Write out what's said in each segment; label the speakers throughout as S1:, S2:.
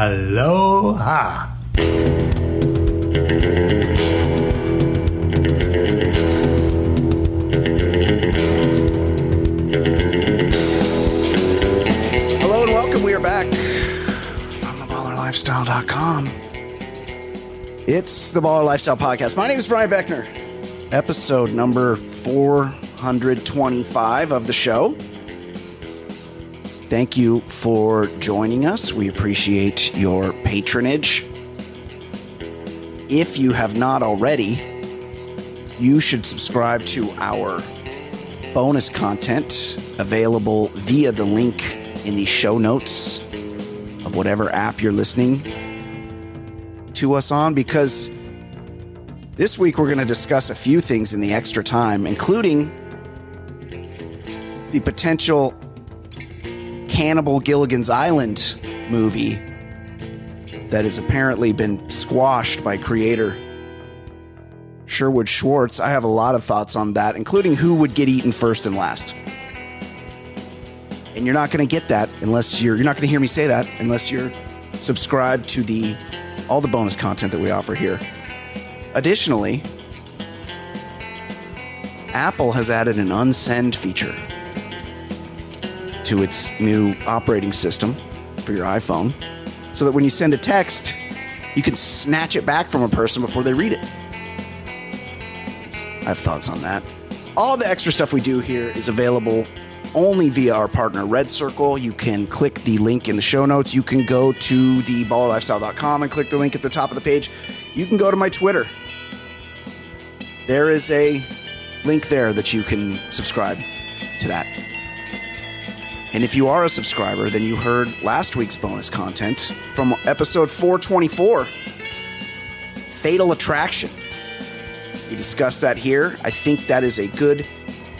S1: Aloha.
S2: Hello and welcome. We are back from theballerlifestyle.com. It's the Baller Lifestyle Podcast. My name is Brian Beckner. Episode number 425 of the show. Thank you for joining us. We appreciate your patronage. If you have not already, you should subscribe to our bonus content available via the link in the show notes of whatever app you're listening to us on because this week we're going to discuss a few things in the extra time, including the potential Cannibal Gilligan's Island movie that has apparently been squashed by creator Sherwood Schwartz. I have a lot of thoughts on that, including who would get eaten first and last. And you're not going to get that unless you're you're not going to hear me say that unless you're subscribed to the all the bonus content that we offer here. Additionally, Apple has added an unsend feature to its new operating system for your iPhone so that when you send a text, you can snatch it back from a person before they read it. I have thoughts on that. All the extra stuff we do here is available only via our partner Red Circle. You can click the link in the show notes. You can go to the ballerlifestyle.com and click the link at the top of the page. You can go to my Twitter. There is a link there that you can subscribe to that. And if you are a subscriber, then you heard last week's bonus content from episode 424 Fatal Attraction. We discussed that here. I think that is a good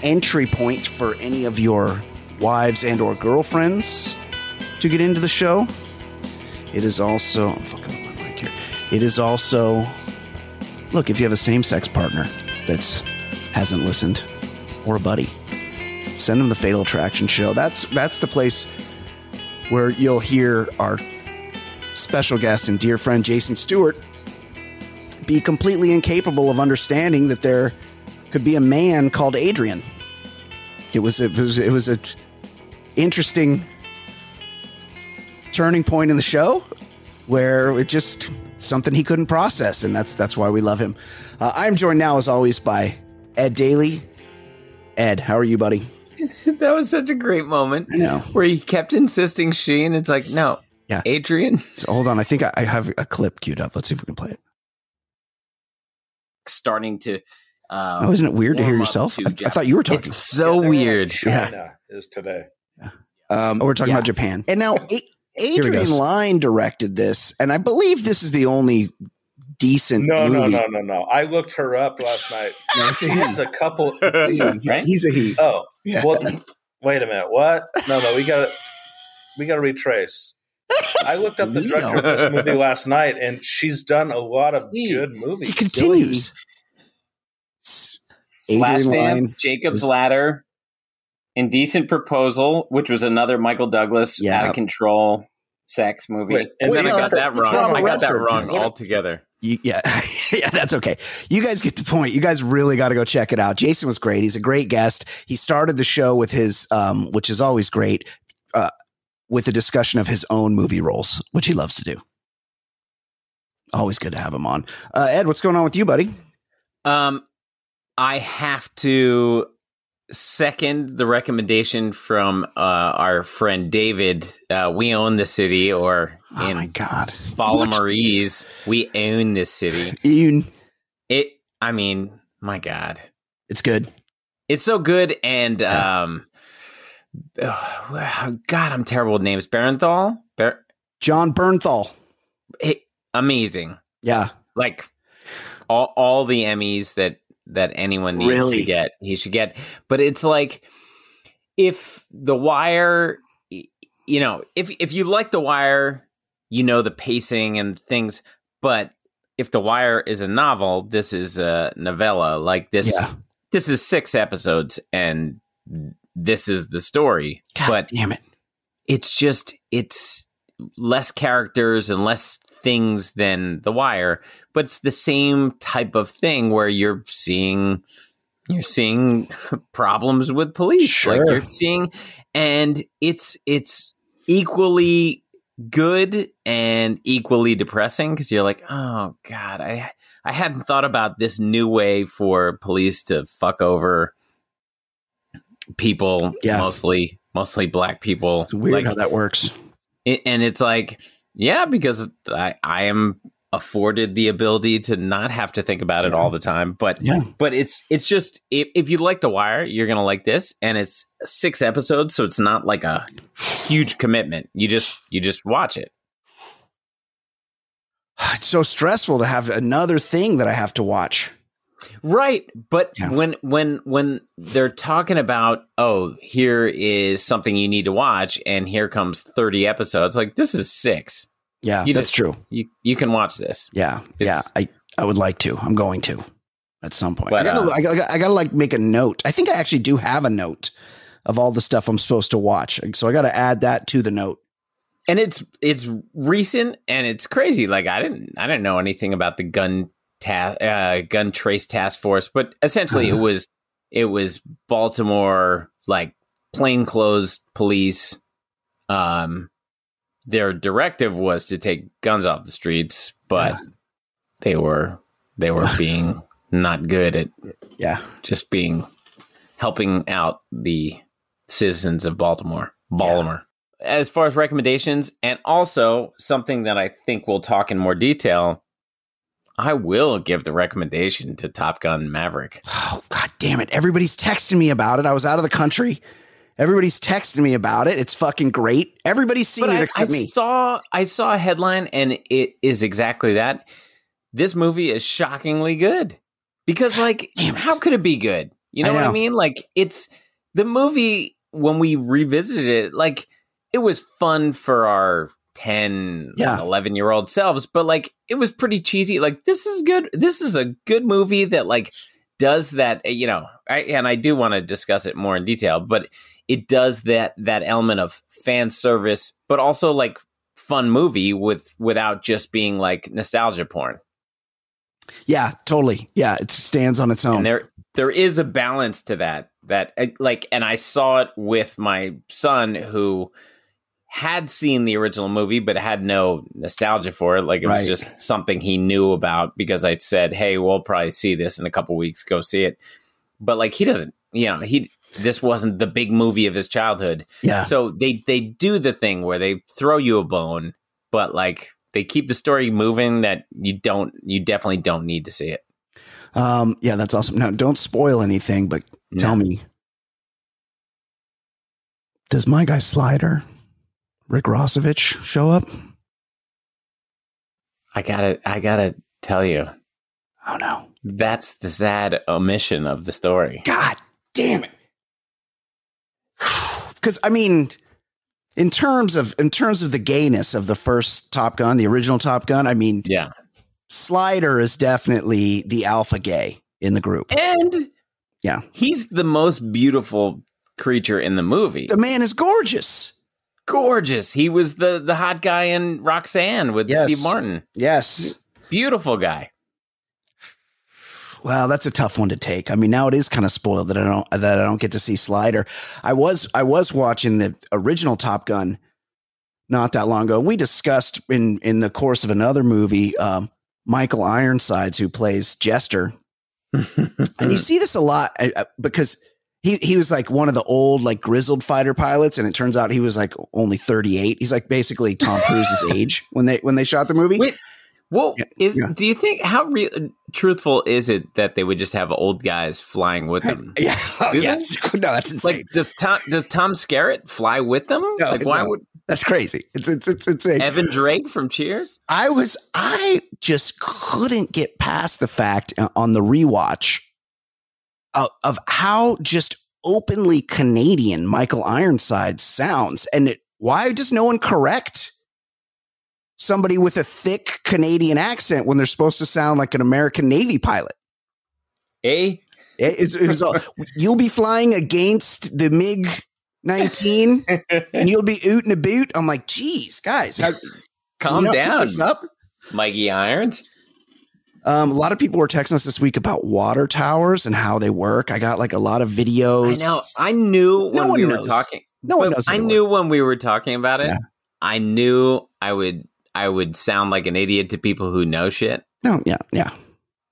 S2: entry point for any of your wives and or girlfriends to get into the show. It is also I'm fucking my mic here. It is also look if you have a same-sex partner that's hasn't listened or a buddy, send them the Fatal Attraction show. That's that's the place where you'll hear our special guest and dear friend Jason Stewart be completely incapable of understanding that there could be a man called Adrian. It was it was it was a interesting turning point in the show where it just something he couldn't process, and that's that's why we love him. Uh, I'm joined now, as always, by Ed Daly. Ed, how are you, buddy?
S3: that was such a great moment.
S2: I know.
S3: Where he kept insisting she, and it's like, no,
S2: Yeah.
S3: Adrian.
S2: So hold on, I think I, I have a clip queued up. Let's see if we can play it.
S4: starting to. Uh,
S2: Oh, isn't it weird to hear yourself?
S4: to
S2: I, I thought you were talking.
S3: It's so
S5: Yeah,
S3: weird.
S5: like China is today.
S2: Um, oh, we're talking
S4: yeah.
S2: about Japan. And now A- Adrian
S4: goes.
S2: Lyne directed this, and I believe this is the only decent
S5: No, no,
S2: movie.
S5: no, no, no. I looked her up last night.
S2: No, it's a
S5: She
S2: he.
S5: has a couple.
S2: He-
S4: Right?
S2: He's a he.
S5: Oh,
S2: Yeah.
S5: well, wait a minute. What? No, no. We got to we got to retrace. I looked up the
S2: We
S5: director of this movie last night, and she's done a lot of
S4: He-
S5: good
S2: He
S5: movies.
S2: continues. Adrian
S4: Flashdance,
S2: Lyne.
S4: Jacob's
S2: is-
S4: Ladder, Indecent Proposal, which was another Michael Douglas
S2: Yeah.
S4: out of control sex movie.
S5: Wait,
S3: And then
S2: Wait,
S3: I got that wrong. I got that wrong altogether.
S2: You, yeah, yeah, that's okay. You guys get the point. You guys really got to go check it out. Jason was great. He's a great guest. He started the show with his, um, which is always great, uh, with a discussion of his own movie roles, which he loves to do. Always good to have him on. Uh, Ed, what's going on with you, buddy?
S3: Um, I have to second the recommendation from uh, our friend David. Uh, we own the city, or
S2: Oh
S3: in
S2: my God,
S3: Balamarese, we own this city.
S2: Ian,
S3: It. I mean, my God,
S2: it's good.
S3: it's so good, and
S2: Yeah.
S3: um, oh, God, I'm terrible with names. Barenthal, Bar-
S2: John Bernthal.
S3: it, amazing.
S2: Yeah,
S3: like all all the Emmys that that anyone needs
S2: Really?
S3: to get, he should get. But it's like if The Wire, you know, if if you like The Wire, you know the pacing and things. But if The Wire is a novel, this is a novella. Like this,
S2: Yeah.
S3: this is six episodes, and this is the story.
S2: God
S3: but
S2: damn it.
S3: it's just it's less characters and less things than The Wire, but it's the same type of thing where you're seeing you're seeing problems with police.
S2: Sure.
S3: Like you're seeing and it's it's equally good and equally depressing because you're like, oh God, I I hadn't thought about this new way for police to fuck over people,
S2: Yeah.
S3: mostly mostly black people.
S2: It's weird
S3: Like,
S2: how that works.
S3: it, and it's like, yeah, because I, I am afforded the ability to not have to think about it all the time. But
S2: Yeah.
S3: but it's it's just if, if you like The Wire, you're gonna like this, and it's six episodes, so it's not like a huge commitment. You just you just watch it.
S2: It's so stressful to have another thing that I have to watch.
S3: Right, but
S2: Yeah.
S3: when when when they're talking about oh here is something you need to watch and here comes 30 episodes like this is 6.
S2: Yeah,
S3: You
S2: that's
S3: just-
S2: true.
S3: You you can watch this.
S2: Yeah, yeah. I I would like to. I'm going to at some point.
S3: But,
S2: I, gotta,
S3: uh,
S2: I, gotta, I gotta like make a note. I think I actually do have a note of all the stuff I'm supposed to watch. So I got to add that to the note.
S3: and it's it's recent and it's crazy. Like I didn't I didn't know anything about the gun task uh, gun trace task force, but essentially it was it was Baltimore like plainclothes police. Um, their directive was to take guns off the streets, but they were they were being not good at
S2: Yeah,
S3: just being helping out the citizens of Baltimore. Baltimore. As far as recommendations, and also something that I think we'll talk in more detail, I will give the recommendation to Top Gun Maverick.
S2: Oh, God damn it. Everybody's texting me about it. I was out of the country. Everybody's texting me about it. It's fucking great. Everybody's seen
S3: But
S2: it
S3: I,
S2: except
S3: I
S2: me.
S3: saw I saw a headline and it is exactly that. This movie is shockingly good. Because like how could it be good? You know,
S2: I
S3: what I mean? Like it's the movie when we revisited it, like it was fun for our 10,
S2: Yeah.
S3: 11 year old selves, but like it was pretty cheesy. Like this is good. This is a good movie that like does that, you know, I, and I do want to discuss it more in detail, but it does that that element of fan service, but also like fun movie with without just being like nostalgia porn.
S2: yeah, totally. Yeah, it stands on its own.
S3: And there there is a balance to that that uh, like and I saw it with my son who had seen the original movie but had no nostalgia for it like it
S2: Right.
S3: was just something he knew about because I'd said hey we'll probably see this in a couple weeks go see it but like he doesn't you know he this wasn't the big movie of his childhood
S2: yeah.
S3: so they they do the thing where they throw you a bone, but like they keep the story moving that you don't you definitely don't need to see it.
S2: Um, yeah, that's awesome. Now don't spoil anything, but tell
S3: No.
S2: me. Does my guy Slider, Rick Rossovich, show up?
S3: I gotta I gotta tell you,
S2: Oh no.
S3: that's the sad omission of the story.
S2: God damn it. Because I mean, in terms of in terms of the gayness of the first Top Gun, the original Top Gun, I mean,
S3: Yeah.
S2: Slider is definitely the alpha gay in the group.
S3: And
S2: Yeah.
S3: he's the most beautiful creature in the movie.
S2: The man is gorgeous.
S3: Gorgeous. He was the the hot guy in Roxanne with
S2: Yes.
S3: Steve Martin.
S2: Yes.
S3: Beautiful guy.
S2: Well, that's a tough one to take. I mean, now it is kind of spoiled that I don't that I don't get to see Slider. I was I was watching the original Top Gun not that long ago. We discussed in in the course of another movie um, Michael Ironsides, who plays Jester, and you see this a lot uh, uh, because he he was like one of the old like grizzled fighter pilots, and it turns out he was like only thirty eight. He's like basically Tom Cruise's age when they when they shot the movie.
S3: Wait, well,
S2: Yeah,
S3: is
S2: yeah.
S3: do you think how real truthful is it that they would just have old guys flying with them?
S2: Yeah, oh, yes. no, that's insane.
S3: Like, does Tom does Tom Skerritt fly with them?
S2: No,
S3: like, why
S2: no.
S3: would
S2: that's crazy. It's it's it's insane.
S3: Evan Drake from Cheers?
S2: I was I just couldn't get past the fact uh, on the rewatch of, of how just openly Canadian Michael Ironside sounds, and it, why does no one correct somebody with a thick Canadian accent when they're supposed to sound like an American Navy pilot?
S3: Eh?
S2: It, it's- it was all, you'll be flying against the MiG 19, and you'll be ooting a boot. I'm like, geez, guys, how,
S3: Calm
S2: you know, keep
S3: down,
S2: up.
S3: Mikey Irons.
S2: Um, a lot of people were texting us this week about water towers and how they work. I got like a lot of videos.
S3: I know. I knew
S2: No
S3: when
S2: one
S3: we
S2: knows.
S3: were talking.
S2: No one knows
S3: I knew when we were talking about it.
S2: Yeah.
S3: I knew I would. I would sound like an idiot to people who know shit.
S2: no, yeah, yeah.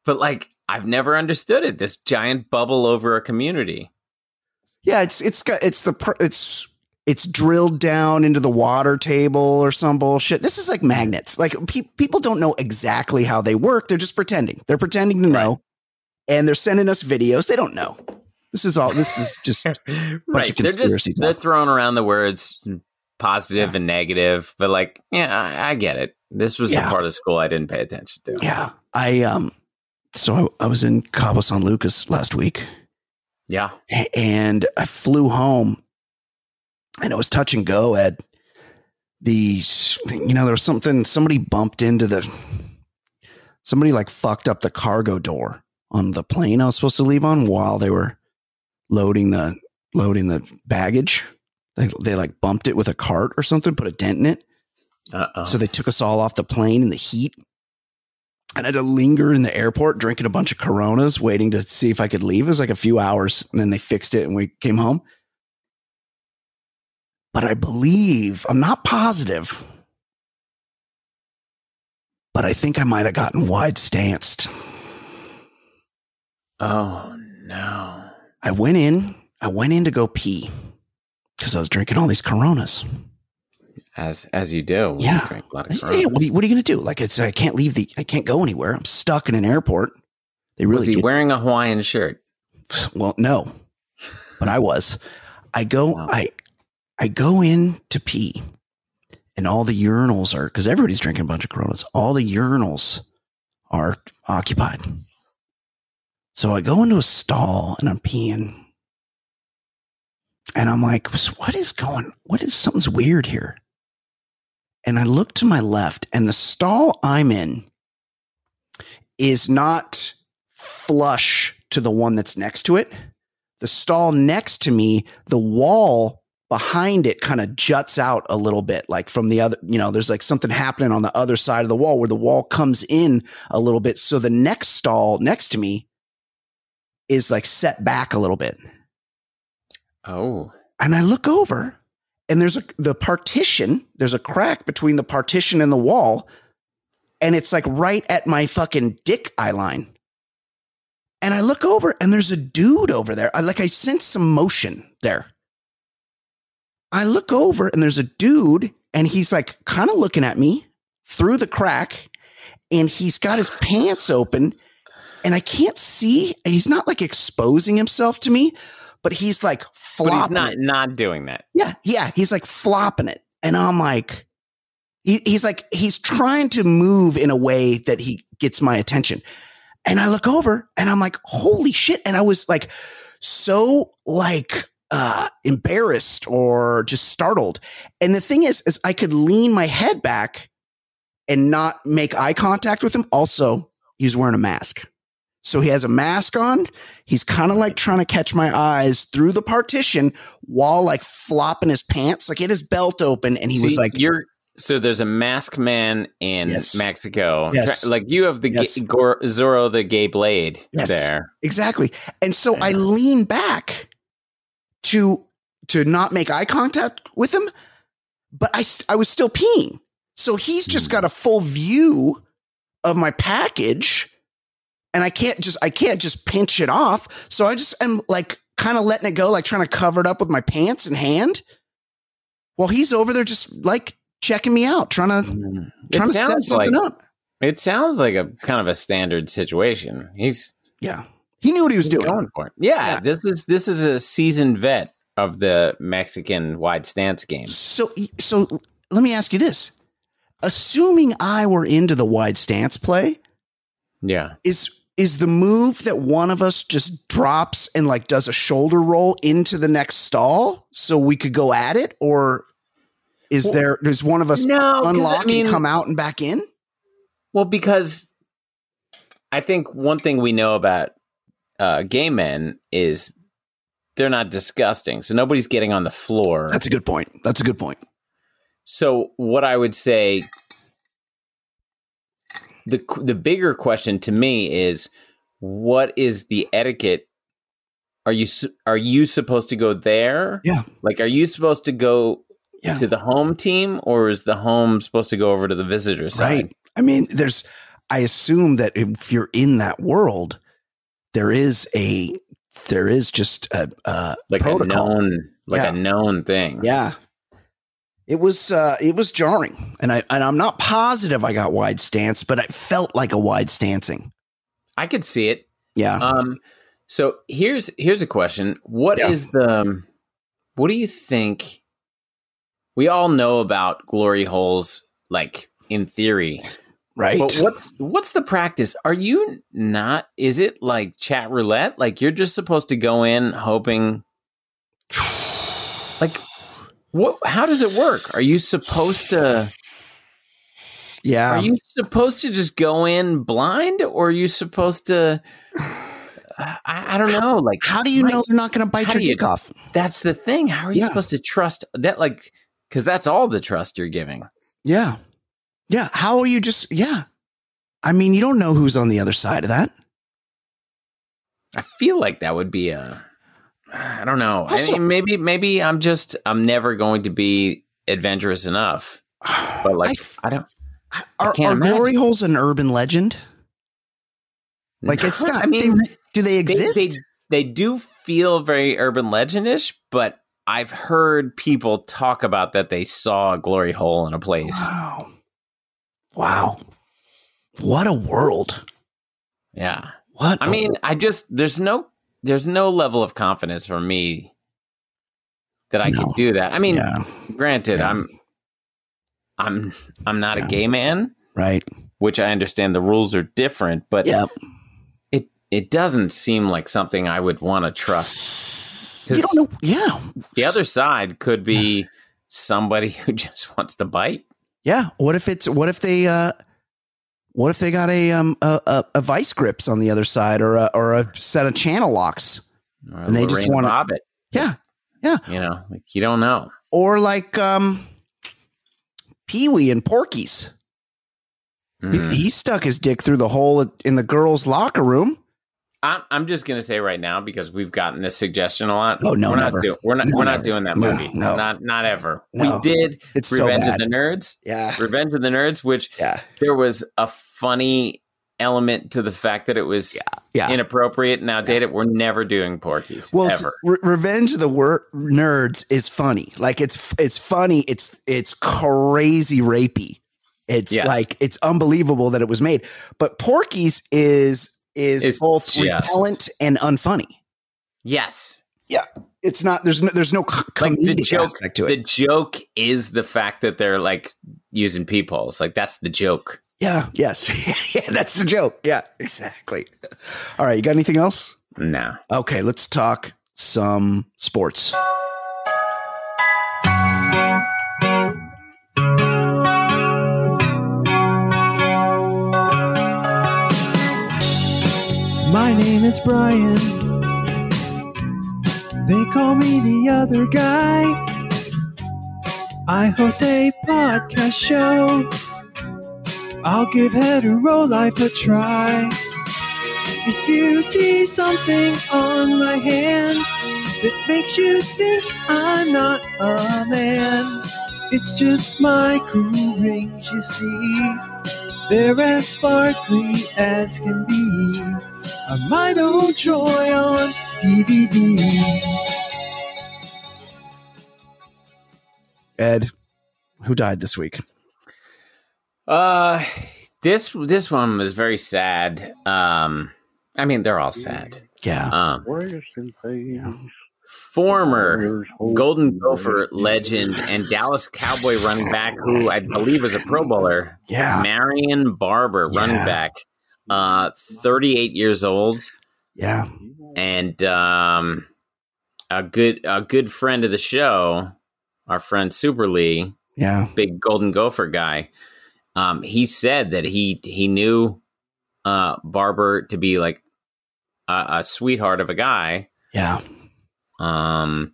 S3: But like, I've never understood it. This giant bubble over a community.
S2: Yeah, it's it's got it's the it's it's drilled down into the water table or some bullshit. This is like magnets. Like pe- people don't know exactly how they work. They're just pretending. They're pretending to know, and they're sending us videos. They don't know. This is all. This is just
S3: right. They're just they're throwing around the words positive and negative, but like, yeah, I, I get it. This was
S2: Yeah.
S3: the part of school I didn't pay attention to.
S2: yeah. I um. So I, I was in Cabo San Lucas last week,
S3: Yeah.
S2: and I flew home, and it was touch and go. at the you know there was something somebody bumped into the somebody like fucked up the cargo door on the plane I was supposed to leave on while they were loading the loading the baggage. They they like bumped it with a cart or something, put a dent in it.
S3: Uh-oh.
S2: So they took us all off the plane in the heat. And I had to linger in the airport drinking a bunch of Coronas, waiting to see if I could leave. It was like a few hours, and then they fixed it, and we came home. But I believe I'm not positive, but I think I might have gotten wide stanced.
S3: oh no.
S2: I went in. I went in to go pee because I was drinking all these Coronas.
S3: As as you do. when you
S2: Yeah.
S3: drink a lot of
S2: Yeah, what are you, what are you going to do? Like it's I can't leave the I can't go anywhere. I'm stuck in an airport. They really
S3: was he wearing a Hawaiian shirt?
S2: Well, no, but I was. I go,
S3: Wow.
S2: I, I go in to pee, and all the urinals are because everybody's drinking a bunch of Coronas. All the urinals are occupied. So I go into a stall and I'm peeing, and I'm like, "What is going? What is something's weird here?" And I look to my left, and the stall I'm in is not flush to the one that's next to it. The stall next to me, the wall behind it kind of juts out a little bit, like from the other, you know, there's like something happening on the other side of the wall where the wall comes in a little bit. So the next stall next to me is like set back a little bit.
S3: Oh.
S2: And I look over and there's a the partition, there's a crack between the partition and the wall, and it's like right at my fucking dick eye line. And I look over and there's a dude over there. I like I sense some motion there. I look over and there's a dude and he's like kind of looking at me through the crack and he's got his pants open and I can't see he's not like exposing himself to me, but he's like
S3: But
S2: flopping
S3: he's not
S2: it.
S3: not doing that.
S2: Yeah, yeah. He's like flopping it. And I'm like, he, he's like, he's trying to move in a way that he gets my attention. And I look over and I'm like, holy shit. And I was like, so like, uh, embarrassed or just startled. And the thing is, is I could lean my head back and not make eye contact with him. Also, he's wearing a mask. So he has a mask on. He's kind of like trying to catch my eyes through the partition while like flopping his pants. Like he had his belt open and he was like,
S3: you're so there's a mask man in
S2: Yes.
S3: Mexico.
S2: Yes.
S3: Like you have the
S2: Yes.
S3: ga- Zorro the gay blade
S2: Yes.
S3: there.
S2: exactly. And so I lean back to to not make eye contact with him, but I st- I was still peeing. So he's just
S3: Hmm.
S2: got a full view of my package and I can't just I can't just pinch it off. So I just am like kind of letting it go like trying to cover it up with my pants and hand. While he's over there just like checking me out, trying to
S3: Mm. It
S2: trying to set
S3: sounds like
S2: something up.
S3: it sounds like a kind of a standard situation. He's
S2: Yeah. He knew what he was doing.
S3: going for it. Yeah,
S2: Yeah.
S3: this is this is a seasoned vet of the Mexican wide stance game.
S2: So, so let me ask you this: Assuming I were into the wide stance play,
S3: Yeah.
S2: is is the move that one of us just drops and like does a shoulder roll into the next stall so we could go at it, or is
S3: Well,
S2: there does one of us
S3: no, 'cause, I mean-
S2: and come out and back in?
S3: Well, because I think one thing we know about uh, gay men is they're not disgusting. So nobody's getting on the floor.
S2: That's a good point. That's a good point.
S3: So what I would say the the bigger question to me is what is the etiquette are you are you supposed to go there?
S2: Yeah.
S3: Like are you supposed to go
S2: Yeah.
S3: to the home team or is the home supposed to go over to the visitor side?
S2: Right. I mean, there's. I assume that if you're in that world, there is a there is just a, a
S3: Like
S2: protocol.
S3: a known like
S2: Yeah.
S3: a known thing.
S2: Yeah. It was uh it was jarring. And I and I'm not positive I got wide stance, but it felt like a wide stancing.
S3: I could see it.
S2: Yeah.
S3: Um, so here's here's a question: What is
S2: Yeah.
S3: the um, what do you think? We all know about glory holes, like in theory,
S2: right.
S3: but what's what's the practice? Are you not? Is it like chat roulette? Like you're just supposed to go in hoping, like what? How does it work? Are you supposed to?
S2: yeah.
S3: Are you supposed to just go in blind, or are you supposed to? I, I don't know. Like,
S2: how do you
S3: like,
S2: know they're not going to bite
S3: how
S2: your
S3: you-
S2: dick off?
S3: That's the thing. How are you
S2: Yeah.
S3: supposed to trust that? Like, because that's all the trust you're giving.
S2: Yeah. Yeah. How are you just yeah. I mean, you don't know who's on the other side of that.
S3: I feel like that would be a. I don't know.
S2: Also-
S3: I mean, maybe maybe I'm just I'm never going to be adventurous enough. But like, I, don't.
S2: Are,
S3: can't
S2: are glory holes an urban legend? Like it's not.
S3: I mean,
S2: they- do they
S3: they,
S2: exist?
S3: they they do feel very urban legendish, but I've heard people talk about that they saw a glory hole in a place.
S2: wow. Wow. What a world.
S3: Yeah.
S2: What
S3: I mean,
S2: wo-
S3: I just there's no there's no level of confidence for me that I
S2: No.
S3: could do that. I mean,
S2: yeah,
S3: granted,
S2: Yeah.
S3: I'm I'm I'm not
S2: Yeah.
S3: a gay man,
S2: right.
S3: which I understand the rules are different, but
S2: Yeah.
S3: it it doesn't seem like something I would want to trust.
S2: You don't know. Yeah.
S3: the other side could be somebody who just wants to bite.
S2: Yeah. What if it's what if they uh what if they got a um a, a, a vice grips on the other side or a or a set of channel locks?
S3: Or
S2: And they just wanna-
S3: Bobbitt,
S2: Yeah. Yeah.
S3: You know, like you don't know.
S2: Or like um Pee Wee and Porky's. He,
S3: Mhm.
S2: he stuck his dick through the hole in the girls' locker room.
S3: I'm, I'm just gonna say right now because we've gotten this suggestion a lot.
S2: Oh, no,
S3: we're
S2: never.
S3: not doing we're not
S2: No,
S3: we're
S2: never.
S3: not doing that
S2: No,
S3: movie.
S2: no.
S3: not not ever.
S2: No.
S3: We did
S2: It's
S3: Revenge
S2: bad.
S3: of the Nerds.
S2: Yeah.
S3: Revenge of the Nerds, which
S2: Yeah.
S3: there was a funny element to the fact that it was
S2: Yeah.
S3: inappropriate. Now, dated, we're never doing Porky's
S2: Well,
S3: ever.
S2: Re- Revenge of the Wor- Nerds is funny. Like it's it's funny. It's it's crazy rapey. It's
S3: Yes.
S2: like it's unbelievable that it was made. But Porky's is is
S3: It's
S2: both
S3: just-
S2: repellent and unfunny.
S3: Yes, Yeah.
S2: It's not. There's no. There's no
S3: like the joke. The joke is the fact that they're like using peepholes. Like that's the joke.
S2: Yeah. Yes. yeah. That's the joke. Yeah. Exactly. All right. You got anything else?
S3: No.
S2: Okay. Let's talk some sports.
S1: My name is Brian. They call me the other guy. I host a podcast show. I'll give hetero life a try. If you see something on my hand that makes you think I'm not a man, it's just my cool rings, you see. They're as sparkly as can be. A might old joy on DVD.
S2: Ed, who died this week?
S3: Uh, this this one was very sad. Um, I mean, they're all sad.
S2: Yeah.
S3: Um,
S5: Where's
S3: former Golden Gopher legend and Dallas Cowboy running back, who I believe is a Pro Bowler,
S2: Yeah.
S3: Marion Barber, running
S2: Yeah.
S3: back, uh, 38 years old,
S2: Yeah.
S3: and um, a good a good friend of the show, our friend Super Lee,
S2: Yeah.
S3: big Golden Gopher guy. Um, he said that he he knew uh, Barber to be like a, a sweetheart of a guy,
S2: Yeah.
S3: Um,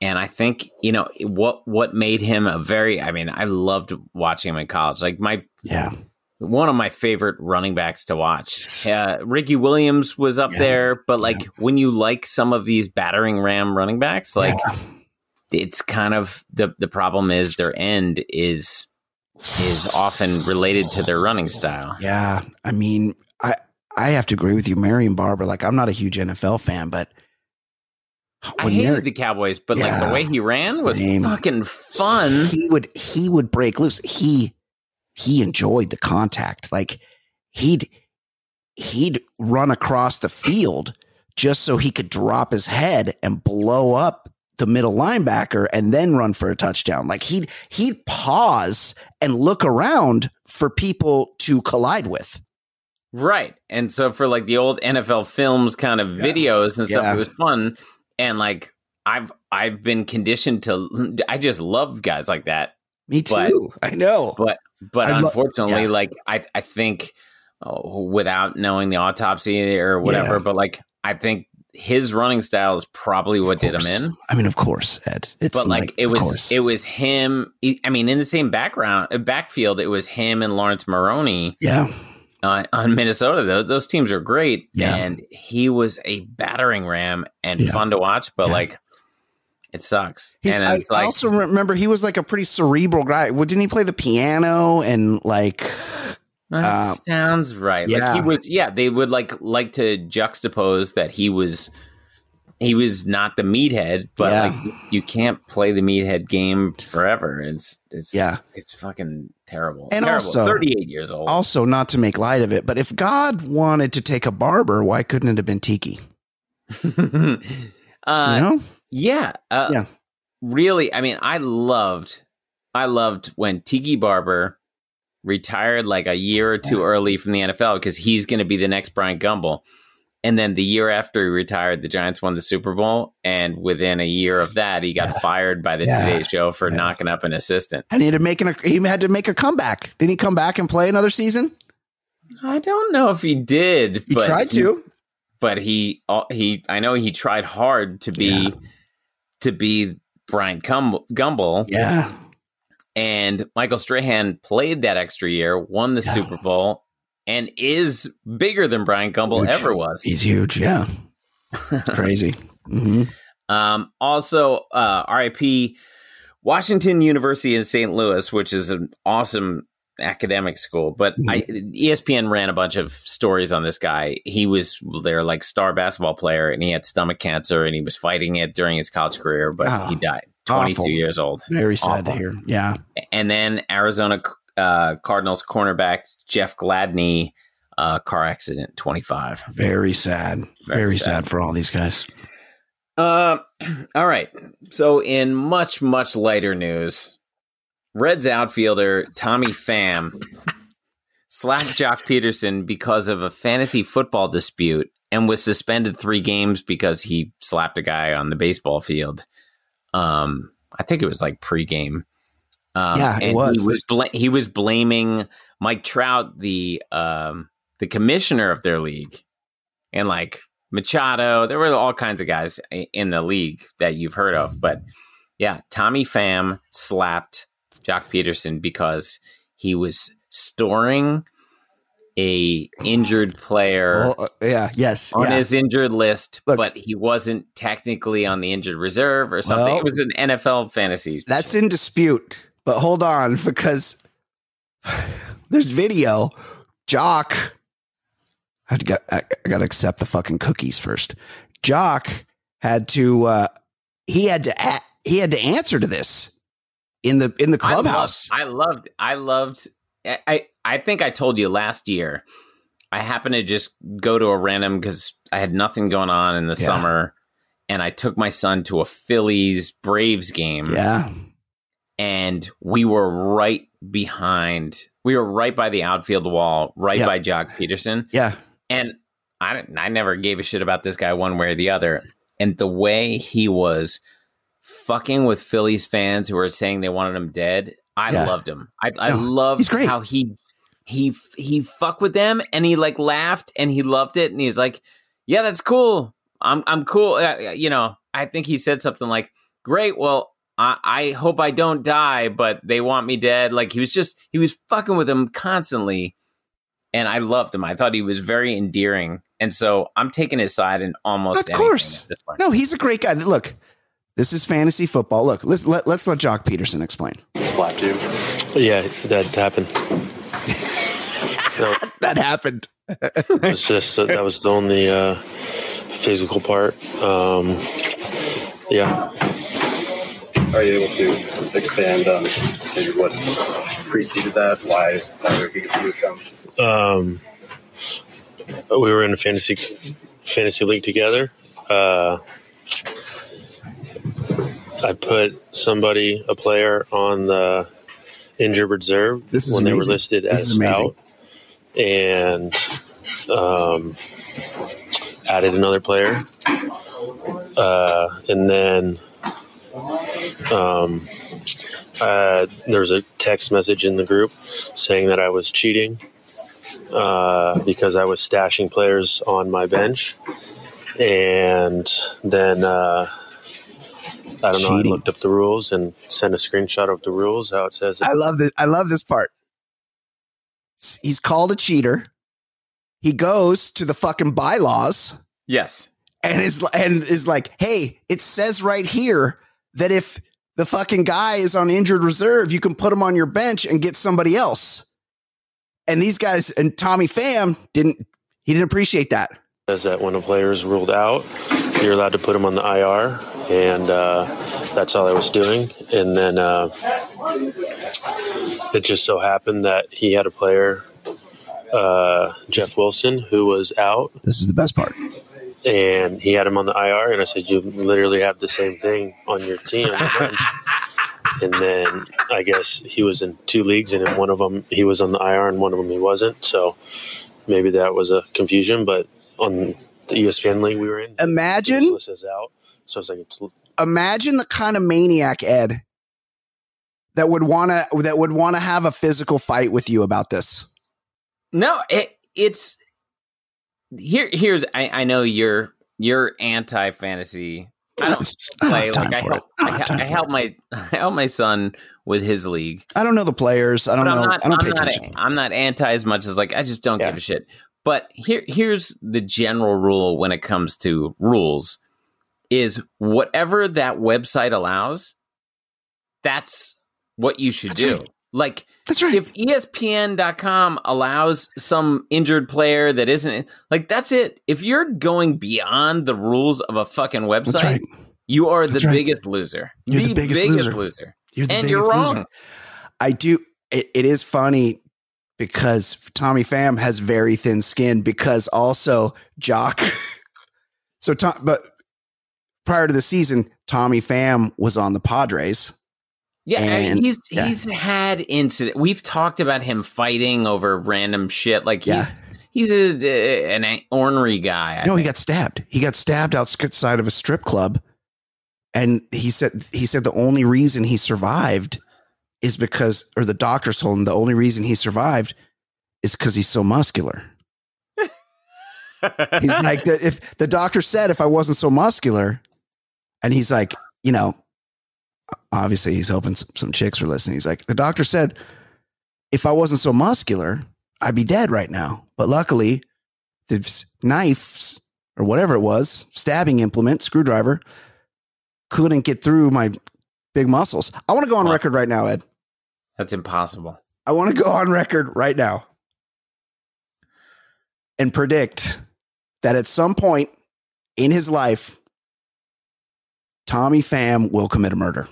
S3: and I think you know what what made him a very. I mean, I loved watching him in college. Like my
S2: Yeah.
S3: One of my favorite running backs to watch. Uh, Ricky Williams was up
S2: Yeah.
S3: there, but like when you like some of these battering ram running backs, like it's kind of the the problem is their end is is often related to their running style.
S2: Yeah. I mean, I I have to agree with you, Marion Barber. Like, I'm not a huge NFL fan, but
S3: I hated the Cowboys, but like the way he ran was fucking fun.
S2: he would he would break loose. He he enjoyed the contact. Like he'd he'd run across the field just so he could drop his head and blow up the middle linebacker and then run for a touchdown. Like he'd he'd pause and look around for people to collide with.
S3: Right. And so for like the old NFL films kind of videos and stuff,
S2: Yeah.
S3: it was fun. And like I've I've been conditioned to I just love guys like that.
S2: Me too.
S3: But-
S2: I know.
S3: But but
S2: I lo-
S3: unfortunately,
S2: yeah.
S3: like I I think oh, without knowing the autopsy or whatever,
S2: Yeah.
S3: but like I think his running style is probably what did him in.
S2: I mean, of course, Ed. It's
S3: But like, it was
S2: course.
S3: it was him. I mean, in the same background uh, backfield, it was him and Laurence Maroney
S2: yeah.
S3: uh, on Minnesota. Those, those teams are great,
S2: Yeah.
S3: and he was a battering ram and
S2: Yeah.
S3: fun to watch. But
S2: Yeah.
S3: like, it sucks.
S2: He's,
S3: and
S2: I,
S3: it's
S2: I also remember he was like a pretty cerebral guy. Well, didn't he play the piano and like?
S3: that
S2: uh,
S3: sounds right. Like
S2: yeah.
S3: he was. Yeah, they would like like to juxtapose that he was. He was not the meathead, but
S2: Yeah.
S3: like you can't play the meathead game forever. It's it's
S2: Yeah.
S3: it's fucking terrible.
S2: And
S3: terrible.
S2: also-
S3: thirty eight years old.
S2: Also, not to make light of it, but if God wanted to take a barber, why couldn't it have been Tiki?
S3: uh,
S2: you know?
S3: Yeah. Uh,
S2: Yeah.
S3: Really, I mean, I loved, I loved when Tiki Barber retired like a year or two early from the NFL because he's going to be the next Brian Gumbel. And then the year after he retired, the Giants won the Super Bowl. And within a year of that, he got fired by the
S2: Yeah.
S3: Today Show for
S2: Yeah.
S3: knocking up an assistant.
S2: And he had to make an, he had to make a comeback. Didn't he come back and play another season?
S3: I don't know if he did.
S2: He
S3: but
S2: tried to.
S3: but he uh, he I know he tried hard to be
S2: Yeah.
S3: To be Brian Gumbel, Gumbel
S2: Yeah.
S3: and Michael Strahan played that extra year, won the
S2: Yeah.
S3: Super Bowl, and is bigger than Brian Gumbel
S2: Huge.
S3: ever was.
S2: He's huge. Yeah. It's crazy. hmm
S3: Um, also, uh, RIP Washington University in St. Louis, which is an awesome academic school. But I, E ESPN ran a bunch of stories on this guy. He was their like star basketball player, and he had stomach cancer, and he was fighting it during his college career, but
S2: Oh,
S3: he died. 22
S2: awful.
S3: years old.
S2: Very sad to hear. Yeah.
S3: And then Arizona uh, Cardinals cornerback Jeff Gladney, uh, car accident, 25.
S2: Very sad.
S3: Very
S2: Very,
S3: sad.
S2: sad. for all these guys.
S3: Uh, all right. So, in much, much lighter news, Reds outfielder Tommy Pham slapped Joc Pederson because of a fantasy football dispute and was suspended three games because he slapped a guy on the baseball field. Um, I think it was like pregame. Um,
S2: Yeah, it was.
S3: He was, bla- he was blaming Mike Trout, the um, the commissioner of their league, and like Machado. There were all kinds of guys in the league that you've heard of, but yeah, Tommy Pham slapped Joc Pederson because he was storing a injured player
S2: Well, uh, yeah. Yes.
S3: on
S2: yeah.
S3: his injured list,
S2: Look.
S3: but he wasn't technically on the injured reserve or something.
S2: Well,
S3: it was an NFL fantasy.
S2: That's in dispute. But hold on, because there's video. Joc, I got I, I got to accept the fucking cookies first. Joc had to. uh He had to. a- He had to answer to this in the in the clubhouse.
S3: I loved. I loved. I, I I think I told you last year. I happened to just go to a random because I had nothing going on in the
S2: Yeah.
S3: summer, and I took my son to a Phillies Braves game.
S2: yeah,
S3: and we were right behind. We were right by the outfield wall, right
S2: Yeah.
S3: by Joc Pederson.
S2: yeah,
S3: And I, I never gave a shit about this guy one way or the other. And the way he was fucking with Phillies fans who were saying they wanted him dead, I
S2: Yeah.
S3: loved him. I, I
S2: No,
S3: loved how he he he fucked with them and he like laughed and he loved it and he's like, yeah, that's cool. I'm I'm cool. Uh, you know, I think he said something like, "Great, well, I, I hope I don't die, but they want me dead." Like he was just he was fucking with them constantly, and I loved him. I thought he was very endearing, and so I'm taking his side in almost
S2: Of course.
S3: at this point.
S2: No, he's a great guy. Look, this is fantasy football. Look, let's let, let's let Joc Pederson explain.
S6: slapped you.
S7: Yeah, that happened. no,
S2: That happened.
S7: it was just that was the only uh, physical part. Um, yeah,
S6: Are you able to expand on maybe what preceded that? Why why he would come?
S7: um, we were in a fantasy fantasy league together. Uh, I put somebody, a player, on the injured reserve
S2: This is
S7: when they were listed as out, and um, added another player, uh, and then um, uh, there was a text message in the group saying that I was cheating uh, because I was stashing players on my bench, and then. I don't know.
S2: Cheating.
S7: I looked up the rules and sent a screenshot of the rules. How it says it.
S2: I love this. I love this part. He's called a cheater. He goes to the fucking bylaws
S3: Yes.
S2: and is and is like, "Hey, it says right here that if the fucking guy is on injured reserve, you can put him on your bench and get somebody else." And these guys and Tommy Pham didn't. He didn't appreciate that.
S7: says that when a player is ruled out, you're allowed to put him on the IR, and uh, that's all I was doing. And then uh, it just so happened that he had a player, uh, Jeff Wilson, who was out,
S2: This is the best part.
S7: and he had him on the IR. And I said, "You literally have the same thing on your team." on the bench." and then I guess he was in two leagues, and in one of them he was on the IR, and one of them he wasn't. So maybe that was a confusion, but on the ESPN league we were in,
S2: Imagine
S7: out. So it's like it's
S2: imagine the kind of maniac Ed that would want to that would want to have a physical fight with you about this.
S3: No, it, it's here. Here's I, I know you're you're anti fantasy. I don't
S2: I don't
S3: play like I help.
S2: I
S3: I,
S2: have
S3: hel-
S2: time
S3: I
S2: for
S3: help
S2: it.
S3: my I help my son with his league.
S2: I don't know the players. I don't
S3: but
S2: know.
S3: I'm not.
S2: I don't
S3: I'm
S2: pay
S3: not.
S2: attention.
S3: I'm not anti as much as like I just don't
S2: Yeah.
S3: give a shit. But here, here's the general rule when it comes to rules: is whatever that website allows, that's what you should
S2: That's
S3: do.
S2: right.
S3: Like
S2: That's right.
S3: if ESPN.com allows some injured player that isn't like that's it. If you're going beyond the rules of a fucking website,
S2: right.
S3: you are the
S2: That's right.
S3: biggest loser.
S2: You're the biggest loser.
S3: loser.
S2: You're the
S3: and you're wrong.
S2: loser. I do. It, it is funny because Tommy Pham has very thin skin because also Joc. so Tom, but prior to the season, Tommy Pham was on the Padres.
S3: Yeah, I mean,
S2: And-
S3: he's
S2: yeah.
S3: he's had incident. We've talked about him fighting over random shit. Like
S2: Yeah.
S3: he's he's a, an ornery guy. I
S2: no, he got stabbed. He got stabbed outside of a strip club, and he said he said the only reason he survived is because, or the doctors told him the only reason he survived is because he's so muscular. He's like, if the doctor said if I wasn't so muscular, and he's like, you know, obviously he's hoping some, chicks are listening. He's like, the doctor said if I wasn't so muscular, I'd be dead right now. But luckily, the knives or whatever it was, stabbing implement, screwdriver, couldn't get through my big muscles. I want to go on record right now, Ed.
S3: That's impossible.
S2: I want to go on record right now and predict that at some point in his life, Tommy Pham will commit a murder.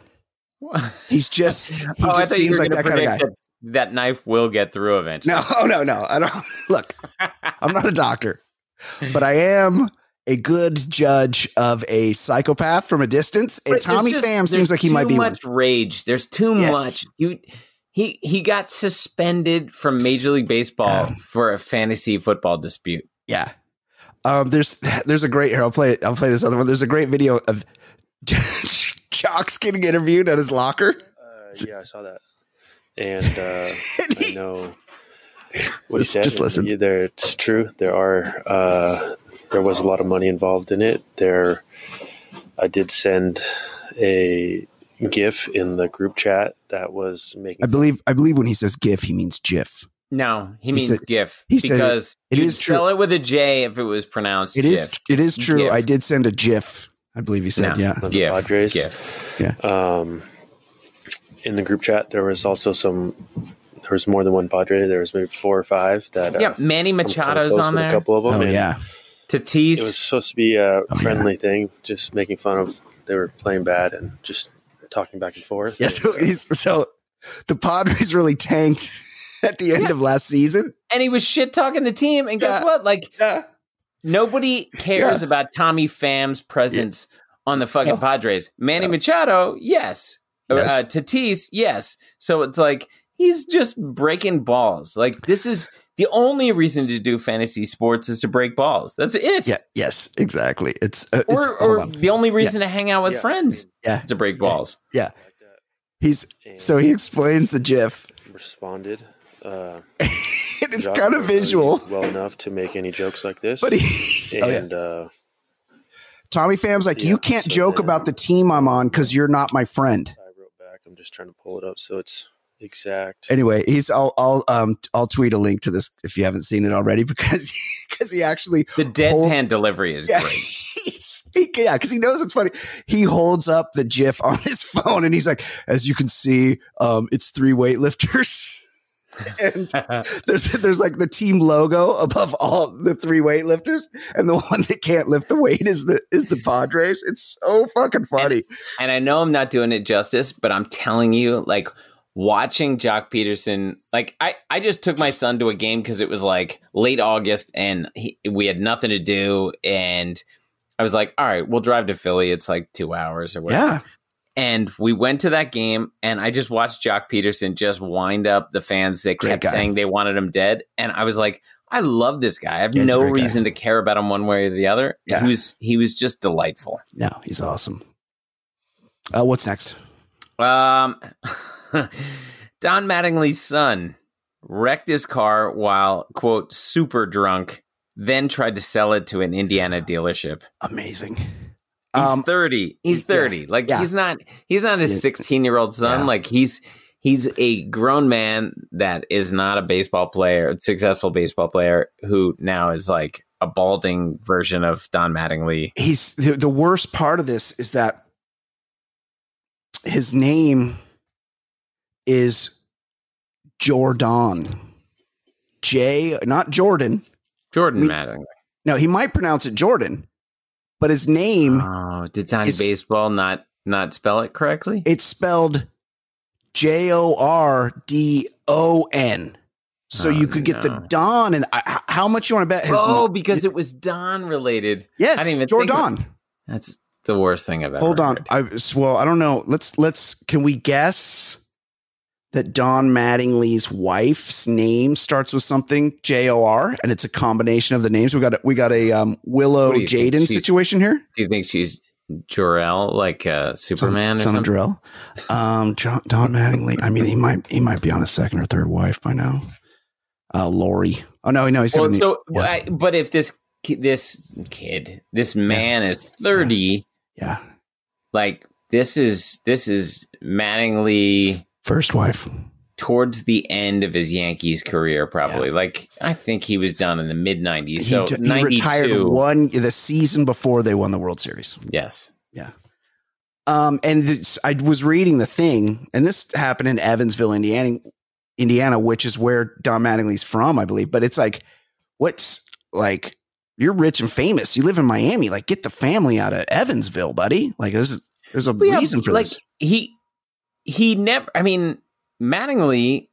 S2: He's just, he
S3: Oh,
S2: just seems like that kind of guy.
S3: That, that knife will get through eventually.
S2: No, no, no. I don't look. I'm not a doctor, but I am a good judge of a psychopath from a distance. And
S3: But
S2: Tommy
S3: just-
S2: Pham seems like he might be one.
S3: much rage. There's too
S2: Yes.
S3: much. You, he he got suspended from Major League Baseball
S2: Yeah.
S3: for a fantasy football dispute.
S2: Yeah. Um, there's there's a great here. I'll play I'll play this other one. There's a great video of Joc's getting interviewed at his locker.
S7: Uh, yeah, I saw that, and uh,
S2: And
S7: I know what he said.
S2: just listen.
S7: Yeah, there, it's true. There are uh, there was a lot of money involved in it. There, I did send a GIF in the group chat that was making.
S2: I believe I believe when he says GIF, he means GIF.
S3: No, he
S2: He
S3: means
S2: said-
S3: GIF
S2: he said it-
S3: because
S2: it
S3: you'd
S2: is true.
S3: spell it with a J if it was pronounced.
S2: It is
S3: GIF.
S2: it is true.
S3: GIF.
S2: I did send a GIF. I believe he said,
S3: No.
S2: yeah.
S7: the
S3: GIF.
S7: Padres.
S3: GIF.
S7: Um, in the group chat, there was also some. There was more than one Padre. There was maybe four or five that. Uh,
S3: Yeah, Manny Machado's on there.
S7: A couple of them.
S2: Oh
S7: and
S2: yeah.
S3: Tatis.
S7: It was supposed to be a
S2: yeah.
S7: friendly thing, just making fun of they were playing bad and just talking back and forth.
S2: Yeah, so he's so the Padres really tanked at the end
S3: Yeah.
S2: of last season.
S3: and he was shit talking the team. And guess
S2: Yeah.
S3: what? Like
S2: Yeah.
S3: Nobody cares
S2: Yeah.
S3: about Tommy Pham's presence on the fucking
S2: No.
S3: Padres. Manny Machado, yes.
S2: Yes.
S3: Uh, Tatis, yes. So it's like he's just breaking balls. Like this is the only reason to do fantasy sports is to break balls. That's it.
S2: Yeah, yes, exactly. It's uh,
S3: Or,
S2: it's,
S3: or
S2: on.
S3: the only reason to hang out with
S7: Yeah.
S3: friends
S2: Yeah.
S3: to break balls. Yeah.
S2: He's
S7: And
S2: so he explains the GIF.
S7: responded. Uh,
S2: it's
S7: Jock
S2: kind of visual,
S7: well enough to make any jokes like this.
S2: but he oh, yeah.
S7: uh,
S2: Tommy Pham's like,
S7: Yeah,
S2: you can't
S7: so
S2: joke
S7: then-
S2: about the team I'm on because you're not my friend.
S7: I wrote back. I'm just trying to pull it up so it's exact.
S2: Anyway, he's I'll I'll um I'll tweet a link to this if you haven't seen it already because because he actually
S3: The deadpan delivery is
S2: yeah,
S3: great.
S2: he, yeah, because he knows it's funny. He holds up the GIF on his phone and he's like, as you can see, um, it's three weightlifters. and there's there's like the team logo above all the three weightlifters, and the one that can't lift the weight is the is the Padres. It's so fucking funny.
S3: and I know I'm not doing it justice, but I'm telling you, like watching Joc Pederson, like I, I just took my son to a game because it was like late August and he, we had nothing to do. And I was like, all right, we'll drive to Philly. It's like two hours or whatever.
S2: Yeah,
S3: And we went to that game and I just watched Joc Pederson just wind up the fans that kept saying they wanted him dead. And I was like, I love this guy. I have
S2: Yeah,
S3: no
S2: great guy.
S3: reason to care about him one way or the other.
S2: Yeah.
S3: He was he was just delightful.
S2: no, he's awesome. Uh, what's next?
S3: Um, Don Mattingly's son wrecked his car while quote super drunk, then tried to sell it to an Indiana dealership.
S2: Amazing.
S3: He's
S2: Um,
S3: thirty. He's
S2: yeah,
S3: thirty. Like
S2: yeah.
S3: he's not. He's not his sixteen year old son.
S2: Yeah.
S3: Like he's he's a grown man that is not a baseball player, successful baseball player who now is like a balding version of Don Mattingly.
S2: he's the, the worst part of this is that his name is Jordan. J, not Jordan.
S3: Jordan
S2: Me-
S3: Mattingly.
S2: No, he might pronounce it Jordan, but his name
S3: Oh, did Donnie
S2: It's-
S3: Baseball not not spell it correctly?
S2: it's spelled J O R D O N. So
S3: Oh,
S2: you could get the. Don and I- h- how much you want to bet his
S3: oh, because it was Don related.
S2: yes,
S3: I didn't even think
S2: Jordan.
S3: That's the worst thing I've ever.
S2: Hold on.
S3: heard.
S2: I well, I don't know. Let's let's can we guess that Don Mattingly's wife's name starts with something J O R and it's a combination of the names. We got a, we got a um, Willow
S3: What do you think?
S2: Jaden situation here.
S3: Do you think she's Jor-El, like uh, Superman
S2: son,
S3: or
S2: son of
S3: something?
S2: Drill. Um, John, Don Mattingly. I mean, he might he might be on a second or third wife by now. Uh, Lori. Oh no, no, he's got
S3: Well,
S2: a new-
S3: so,
S2: yeah.
S3: I, but if this this kid, this man is thirty,
S2: yeah,
S3: like this is this is Mattingly
S2: first wife.
S3: towards the end of his Yankees career, probably. Like I think he was done in the mid nineties. So
S2: he, he retired one the season before they won the World Series.
S3: Yes. Yeah.
S2: Um, and this, I was reading the thing, and this happened in Evansville, Indiana, Indiana, which is where Don Mattingly's from, I believe. But it's like, what's like, you're rich and famous. You live in Miami. Like, get the family out of Evansville, buddy. Like, there's there's a
S3: yeah,
S2: reason for
S3: like
S2: this.
S3: he he never i mean mattingly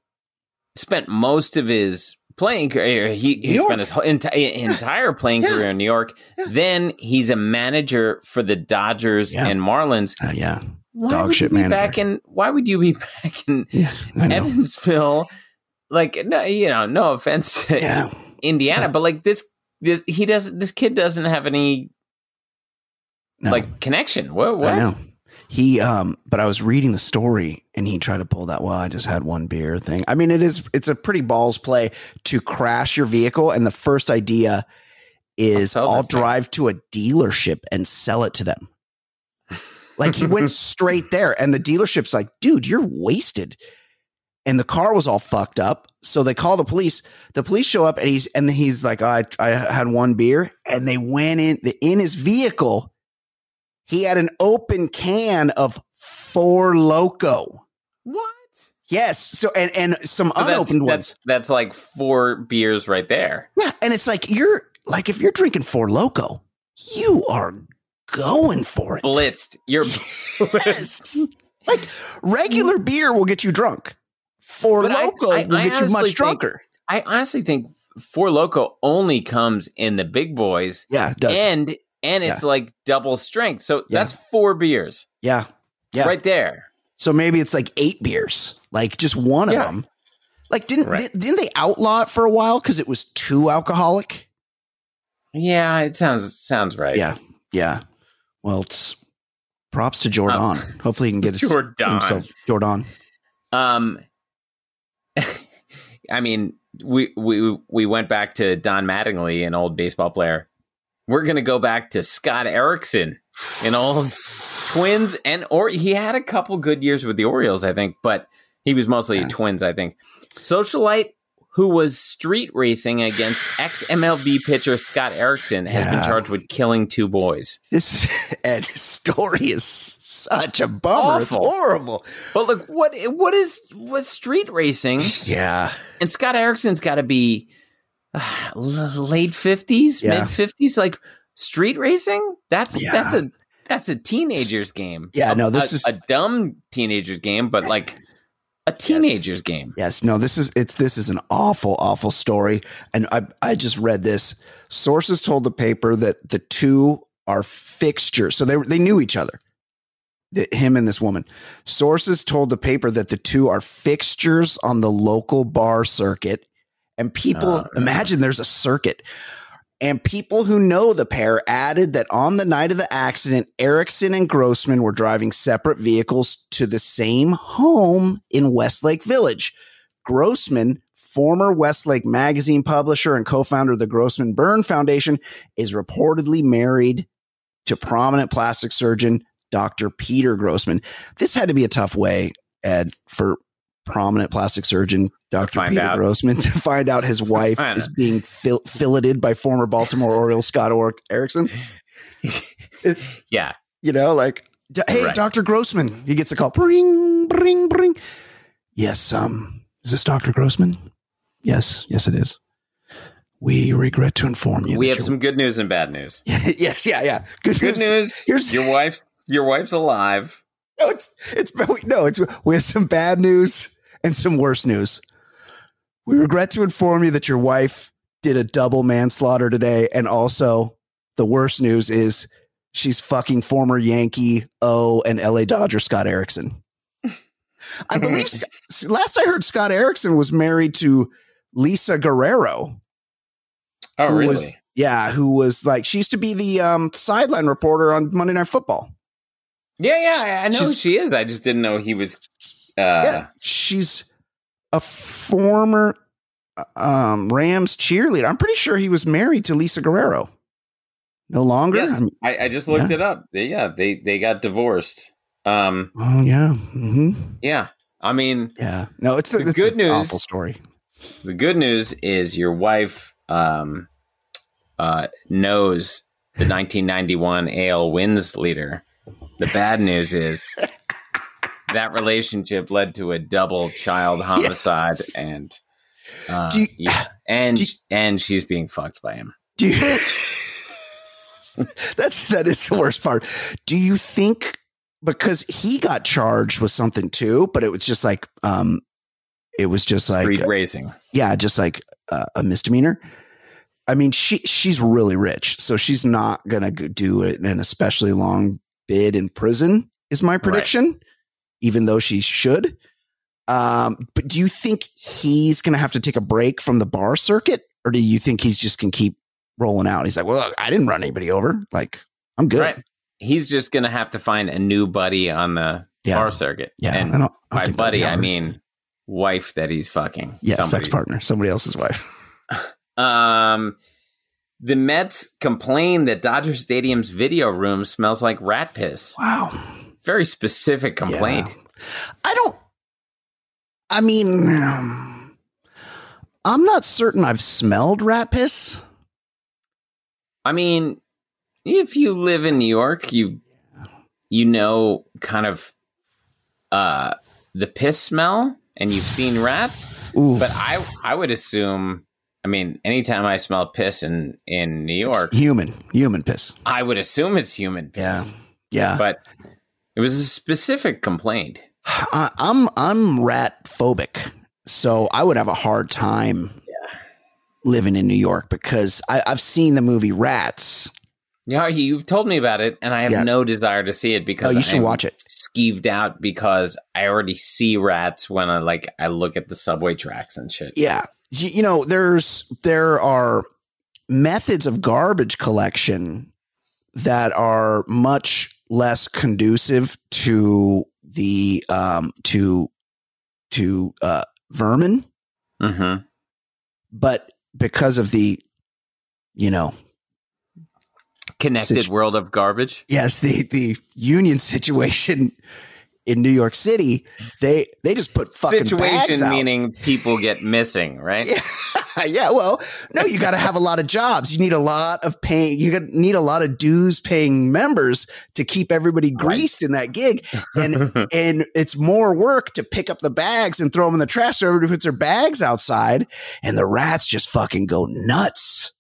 S3: spent most of his playing career he, he spent his enti- entire playing
S2: Yeah.
S3: career in new york
S2: Yeah.
S3: then he's a manager for the dodgers
S2: Yeah.
S3: and marlins
S2: Uh, yeah,
S3: why
S2: Dog shit manager.
S3: back in why would you be back in evansville like no you know no offense to indiana but like this, this he doesn't this kid doesn't have any
S2: no.
S3: like connection what what.
S2: He um but I was reading the story and he tried to pull that well I just had one beer thing. I mean it is it's a pretty balls play to crash your vehicle and the first idea is
S3: I'll
S2: I'll
S3: this thing.
S2: drive to a dealership and sell it to them. Like he went straight there, and the dealership's like, "Dude, you're wasted." And the car was all fucked up, so they call the police. The police show up, and he's and he's like, "I I had one beer," and they went in the, in his vehicle. He had an open can of Four Loco.
S3: What?
S2: Yes. So and and some
S3: So that's,
S2: unopened ones.
S3: that's that's like four beers right there.
S2: Yeah, and it's like you're like if you're drinking Four Loco, you are going for it.
S3: Blitzed. You're
S2: Yes. like regular mm. beer will get you drunk. Four
S3: But
S2: Loco
S3: I-
S2: will
S3: I
S2: get you
S3: honestly
S2: much
S3: think-
S2: drunker.
S3: I honestly think Four Loco only comes in the big boys,
S2: Yeah, it does.
S3: and and it's like double strength. So
S2: Yeah.
S3: that's four beers
S2: yeah, yeah.
S3: right there.
S2: So maybe it's like eight beers, like just one
S3: Yeah.
S2: of them. Like didn't
S5: Right.
S2: di- didn't they outlaw it for a while because it was too alcoholic?
S3: Yeah, it sounds sounds right.
S2: Yeah, yeah. Well, it's props to Jordan. Hopefully, he can get his,
S3: Jordan.
S2: himself Jordan.
S3: Um, I mean, we we we went back to Don Mattingly, an old baseball player. We're gonna go back to Scott Erickson, an old Twins, and or he had a couple good years with the Orioles, I think, but he was mostly
S2: Yeah.
S3: Twins, I think. Socialite who was street racing against ex MLB pitcher Scott Erickson has been charged with killing two boys.
S2: This and story is such a bummer. It's horrible.
S3: But look, what what is what street racing?
S2: Yeah,
S3: And Scott Erickson's got to be uh, late fifties,
S2: Yeah.
S3: mid fifties. Like street racing, that's
S2: Yeah.
S3: that's a that's a teenager's game.
S2: Yeah,
S3: A-
S2: no, this
S3: a-
S2: is-
S3: a dumb teenager's game, but like a teenager's game.
S2: Yes, no, this is it's this is an awful, awful story. And I I just read this. Sources told the paper that the two are fixtures. So they they knew each other. The, him and this woman. Sources told the paper that the two are fixtures on the local bar circuit. And people
S3: ah, no.
S2: imagine there's a circuit. And people who know the pair added that on the night of the accident, Erickson and Grossman were driving separate vehicles to the same home in Westlake Village. Grossman, former Westlake magazine publisher and co founder of the Grossman Burn Foundation, is reportedly married to prominent plastic surgeon Dr. Peter Grossman. This had to be a tough way, Ed, for prominent plastic surgeon Dr. Peter
S3: out.
S2: Grossman to find out his wife is being fil- filleted by former Baltimore Oriole Scott Or- Erickson.
S3: Yeah,
S2: You know, like, hey,
S3: Right.
S2: Dr. Grossman. He gets a call. Bring, bring, bring. Yes, um, is this Dr. Grossman? Yes, yes, it is. We regret to inform you.
S3: we have some good news and bad news.
S2: yes, yeah, yeah. Good,
S3: Good news.
S2: Here's
S3: your wife's your wife's alive.
S2: no, it's it's no, it's we have some bad news and some worse news. We regret to inform you that your wife did a double manslaughter today, and also the worst news is she's fucking former Yankee O and LA Dodger Scott Erickson. I believe last I heard Scott Erickson was married to Lisa Guerrero.
S4: Oh, really?
S2: was- yeah, who was like she used to be the um, sideline reporter on Monday Night Football.
S3: Yeah, yeah, I, I know
S2: She's-
S3: who she is. I just didn't know he was. Uh,
S2: yeah, she's a former um, Rams cheerleader. I'm pretty sure he was married to Lisa Guerrero. No longer.
S4: Yes,
S2: I'm-
S4: I, I just looked it up. They, yeah, they they got divorced. Um,
S2: oh yeah, hmm
S3: yeah. I mean,
S2: yeah. No, it's,
S3: The
S2: it's
S3: good
S2: an
S3: news-
S2: Awful story.
S3: the good news is your wife um, uh, knows the 1991 AL wins leader. The bad news is that relationship led to a double child homicide,
S2: Yes.
S3: and uh,
S2: you-
S3: yeah, and
S2: you-
S3: and she's being fucked by him.
S2: Do you, that's that is the worst part. Do you think because he got charged with something too, but it was just like um, it was just like
S3: Street racing.
S2: yeah, just like uh, a misdemeanor. I mean, she she's really rich, so she's not gonna do it an especially long bid in prison. Is my prediction, even though she should. Um, but do you think he's gonna have to take a break from the bar circuit, or do you think he's just gonna keep rolling out? He's like, well, I didn't run anybody over. Like, I'm good.
S3: Right. He's just gonna have to find a new buddy on the
S2: Yeah.
S3: bar circuit.
S2: Yeah,
S3: and
S2: I don't- I don't
S3: by buddy, I mean wife that he's fucking.
S2: Yeah, sex partner, somebody else's wife.
S3: Um, the Mets complain that Dodger Stadium's video room smells like rat piss.
S2: Wow.
S3: Very specific complaint.
S2: Yeah. I don't. I mean, I'm not certain I've smelled rat piss.
S3: I mean, if you live in New York, you you know kind of uh the piss smell and you've seen rats.
S2: Ooh,
S3: But I I would assume I mean, anytime I smell piss in in New York,
S2: human, human piss.
S3: I would assume it's human piss.
S2: Yeah, yeah.
S3: But it was a specific complaint.
S2: I, I'm I'm rat phobic, so I would have a hard time living in New York because I, I've seen the movie Rats.
S3: Yeah, you've told me about it, and I have
S2: Yeah.
S3: no desire to see it because
S2: Oh, you should
S3: I'm
S2: watch it.
S3: Skeeved out because I already see rats when I like I look at the subway tracks and shit.
S2: Yeah, you, you know, there's there are methods of garbage collection that are much less conducive to the um to to uh vermin,
S3: Mm-hmm.
S2: but because of the you know
S3: Connected
S2: Situ-
S3: world of garbage.
S2: yes the the union situation in New York City they they just put fucking bags
S3: Situation meaning people get missing, right?
S2: Yeah, yeah. Well, no, you got to have a lot of jobs. You need a lot of paying. You need a lot of dues paying members to keep everybody greased in that gig, and and it's more work to pick up the bags and throw them in the trash. So everybody puts their bags outside, and the rats just fucking go nuts.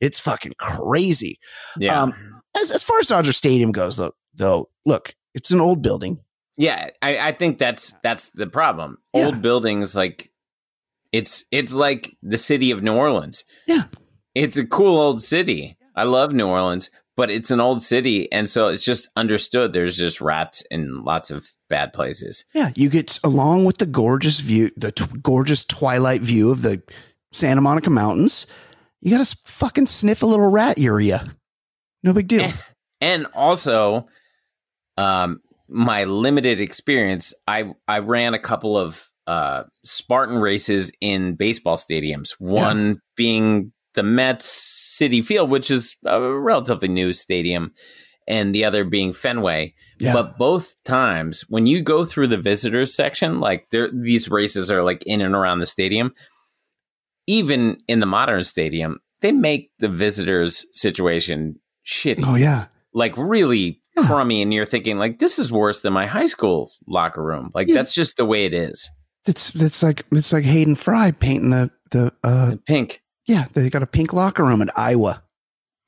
S2: It's fucking crazy.
S3: yeah.
S2: Um, as as far as Dodger Stadium goes, though, though, look, it's an old building.
S3: Yeah, I, I think that's that's the problem.
S2: Yeah.
S3: Old buildings like it's it's like the city of New Orleans.
S2: Yeah.
S3: It's a cool old city. I love New Orleans, but it's an old city and so it's just understood there's just rats in lots of bad places.
S2: Yeah, you get along with the gorgeous view, the t- gorgeous twilight view of the Santa Monica Mountains. You got to fucking sniff a little rat urea. No big deal.
S3: And, and also um my limited experience, I I ran a couple of uh Spartan races in baseball stadiums. One being the Mets Citi Field, which is a relatively new stadium, and the other being Fenway.
S2: Yeah.
S3: But both times, when you go through the visitors section, like these races are like in and around the stadium. Even in the modern stadium, they make the visitors situation shitty
S2: oh yeah,
S3: like really
S2: Yeah.
S3: crummy and you're thinking like this is worse than my high school locker room like
S2: Yeah.
S3: that's just the way it is
S2: it's it's like it's like Hayden Fry painting the the uh
S3: pink
S2: yeah they got a pink locker room in Iowa.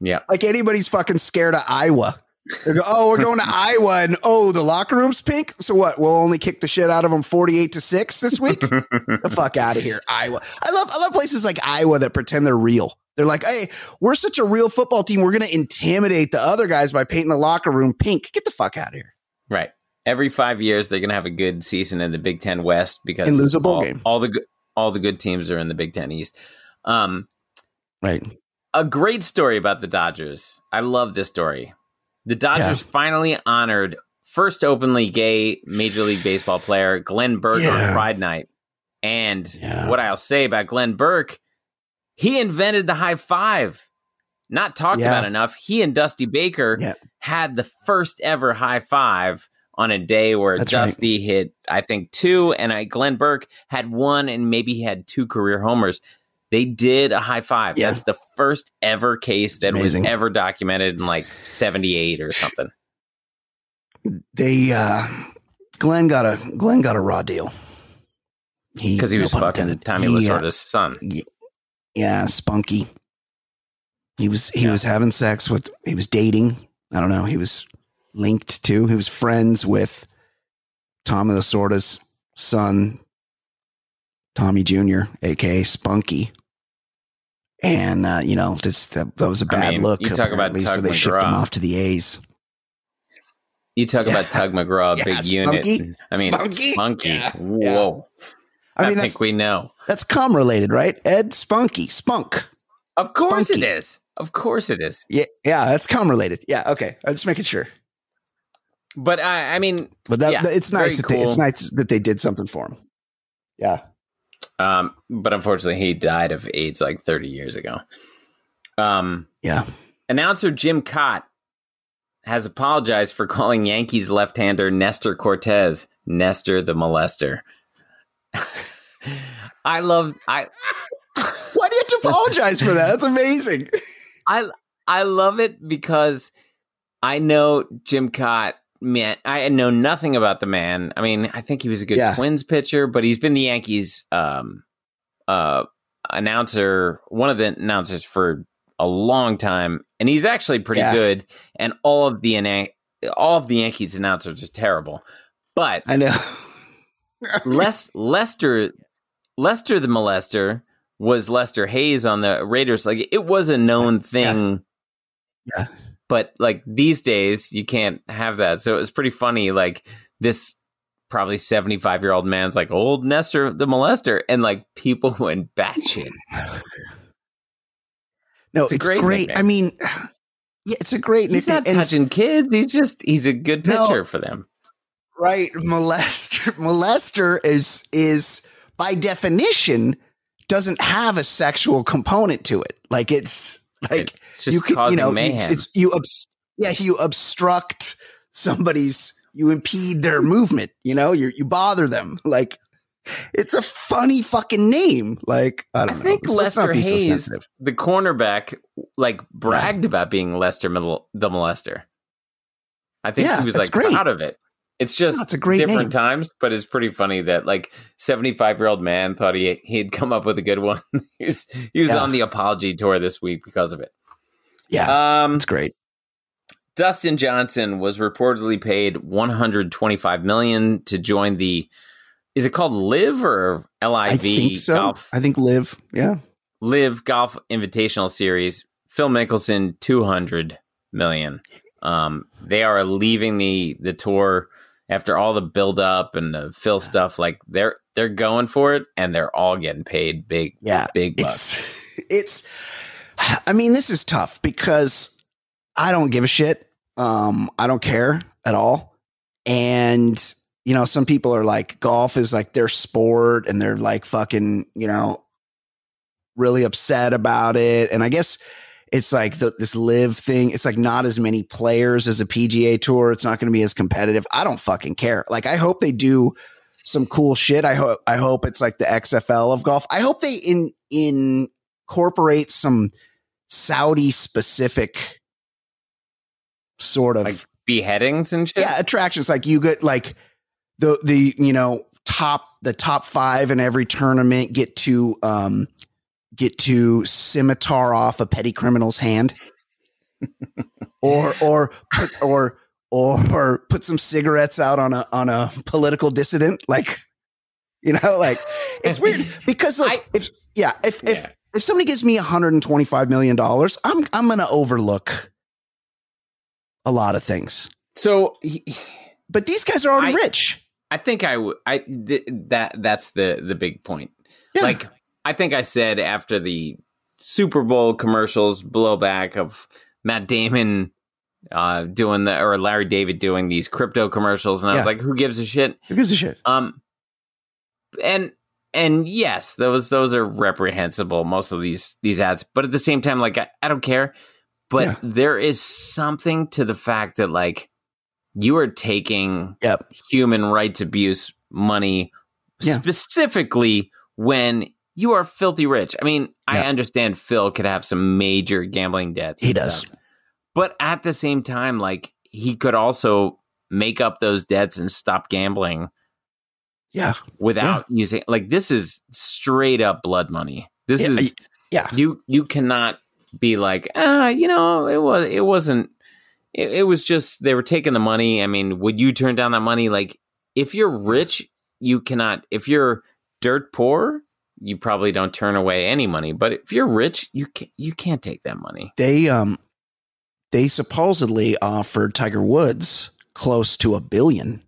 S3: yeah
S2: Like anybody's fucking scared of Iowa. They go, oh, we're going to Iowa, and oh, the locker room's pink. So what? We'll only kick the shit out of them forty-eight to six this week. the fuck out of here, Iowa. I love I love places like Iowa that pretend they're real. They're like, hey, we're such a real football team. We're gonna intimidate the other guys by painting the locker room pink. Get the fuck out of here.
S3: right every five years they're gonna have a good season in the big ten west because
S2: And lose a bowl
S3: all,
S2: game.
S3: all the good all the good teams are in the big ten east um
S2: Right.
S3: a great story about the dodgers i love this story the dodgers finally honored first openly gay major league baseball player glenn burke
S2: Yeah.
S3: on pride night and
S2: Yeah.
S3: what i'll say about glenn burke he invented the high five not talked
S2: Yeah.
S3: about enough he and dusty baker
S2: Yeah.
S3: had the first ever high five on a day where
S2: That's right.
S3: dusty hit i think two and I, glenn burke had one and maybe he had two career homers they did a high five.
S2: Yeah.
S3: That's the first ever case that was ever documented in like 78 or something.
S2: They uh Glenn got a Glenn got a raw deal.
S3: Because he
S2: no
S3: was
S2: pun
S3: fucking
S2: intended.
S3: Tommy
S2: He,
S3: Lasorda's son.
S2: yeah, spunky. He was he
S3: Yeah.
S2: was having sex with he was dating. I don't know. He was linked to. He was friends with Tommy Lasorda's son, Tommy Jr., aka Spunky. And uh, you know, this that, that was a bad
S3: mean,
S2: look.
S3: you talk about
S2: apparently, so
S3: Tug
S2: they shipped him off to the A's.
S3: You talk
S2: Yeah.
S3: about Tug McGraw,
S2: Yeah,
S3: big unit. I mean,
S2: Spunky.
S3: spunky.
S2: Yeah.
S3: Whoa.
S2: I
S3: I,
S2: mean,
S3: think we know.
S2: that's com related, right? Ed Spunky, Spunk.
S3: Of course
S2: Spunky.
S3: it is. Of course it is.
S2: Yeah, yeah, that's com related. Yeah, okay. I'm just making sure.
S3: But I, I mean,
S2: But that,
S3: Yeah,
S2: it's nice that they, it's nice that they did something for him. Yeah.
S3: um, but unfortunately, he died of AIDS like 30 years ago. Um,
S2: Yeah.
S3: announcer Jim Kaat has apologized for calling Yankees left-hander Nestor Cortes Nestor the molester. I love I
S2: Why do you have to apologize for that? That's amazing.
S3: I I love it because I know Jim Kaat. Man, I know nothing about the man. I mean, I think he was a good
S2: Yeah.
S3: Twins pitcher, but he's been the Yankees um, uh, announcer, one of the announcers for a long time, and he's actually pretty
S2: Yeah.
S3: good. And all of the all of the Yankees announcers are terrible, but
S2: I know.
S3: Les- Lester Lester the molester was Lester Hayes on the Raiders. Like it was a known thing.
S2: Yeah.
S3: But like these days you can't have that. So it was pretty funny. Like this probably 75 year old man's like old Nestor the molester and like people went batshit.
S2: No,
S3: It's
S2: it's,
S3: great
S2: great. I mean, yeah, it's a great
S3: He's
S2: nickname.
S3: not
S2: And-
S3: touching kids. He's just he's a good
S2: No.
S3: pitcher for them.
S2: Right molester molester is is by definition doesn't have a sexual component to it like it's like
S3: It's
S2: you can you know
S3: mayhem.
S2: it's, it's you obs- yeah you obstruct somebody's you impede their movement you know you you bother them like it's a funny fucking name like i
S3: I
S2: don't know
S3: think
S2: Let's
S3: Lester
S2: so
S3: Hayes,
S2: sensitive.
S3: the cornerback, like bragged about being Lester the molester. I think
S2: Yeah,
S3: he was like
S2: great.
S3: proud of it. It's just
S2: it's a great
S3: different
S2: name.
S3: times, but it's pretty funny that like seventy five year old man thought he he had come up with a good one. he was he was
S2: Yeah.
S3: on the apology tour this week because of it.
S2: yeah
S3: Um,
S2: it's great
S3: Dustin Johnson was reportedly paid 125 million to join the. Is it called Live or
S2: i
S3: LIV
S2: think so
S3: Golf
S2: i think live yeah
S3: LIV Golf Invitational Series? Phil Mickelson 200 million. Um, they are leaving the the tour after all the build up and the Phil stuff. Like they're they're going for it, and they're all getting paid big
S2: yeah
S3: big bucks.
S2: it's it's i mean this is tough because i don't give a shit um i don't care at all and you know some people are like golf is like their sport and they're like fucking you know really upset about it and i guess it's like the, this live thing it's like not as many players as a pga tour it's not going to be as competitive i don't fucking care like i hope they do some cool shit. I hope I hope it's like the XFL of golf. I hope they in incorporate some Saudi specific sort of
S3: Like beheadings and shit.
S2: yeah attractions. Like you get like the the you know top the top five in every tournament get to um get to scimitar off a petty criminal's hand, or or put, or or put some cigarettes out on a on a political dissident. Like you know, like it's weird because look,
S3: I-
S2: if yeah if if
S3: Yeah.
S2: if somebody gives me 125 million dollars, I'm I'm gonna overlook a lot of things.
S3: So
S2: But these guys are already
S3: I-
S2: rich.
S3: I think I would. I th- that that's the the big point.
S2: Yeah.
S3: Like I think I said after the Super Bowl commercials blowback of Matt Damon uh doing the or Larry David doing these crypto commercials and I
S2: Yeah.
S3: was like who gives a shit
S2: Who gives a shit?
S3: um and and yes those those are reprehensible most of these these ads but at the same time like I, I don't care but
S2: Yeah.
S3: there is something to the fact that like you are taking
S2: Yep.
S3: human rights abuse money
S2: Yeah.
S3: specifically when you are filthy rich. I mean, I understand Phil could have some major gambling debts.
S2: He does.
S3: stuff. But at the same time, like he could also make up those debts and stop gambling
S2: Yeah.
S3: without using like this is straight up blood money. This
S2: Yeah,
S3: is
S2: yeah.
S3: You you cannot be like, ah, you know, it was it wasn't it, it was just they were taking the money. I mean, would you turn down that money? Like if you're rich, you cannot if you're dirt poor, you probably don't turn away any money. But if you're rich, you can you can't take that money.
S2: They um they supposedly offered Tiger Woods close to a billion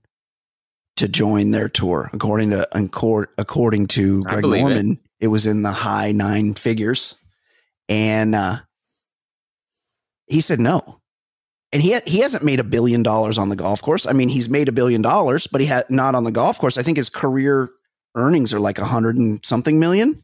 S2: to join their tour. According to accor- according to Greg
S3: believe it.
S2: Norman, it. was in the high nine figures. And uh he said no. And he ha- he hasn't made a billion dollars on the golf course. I mean, he's made a billion dollars, but he had not on the golf course. I think his career earnings are like a hundred and something million.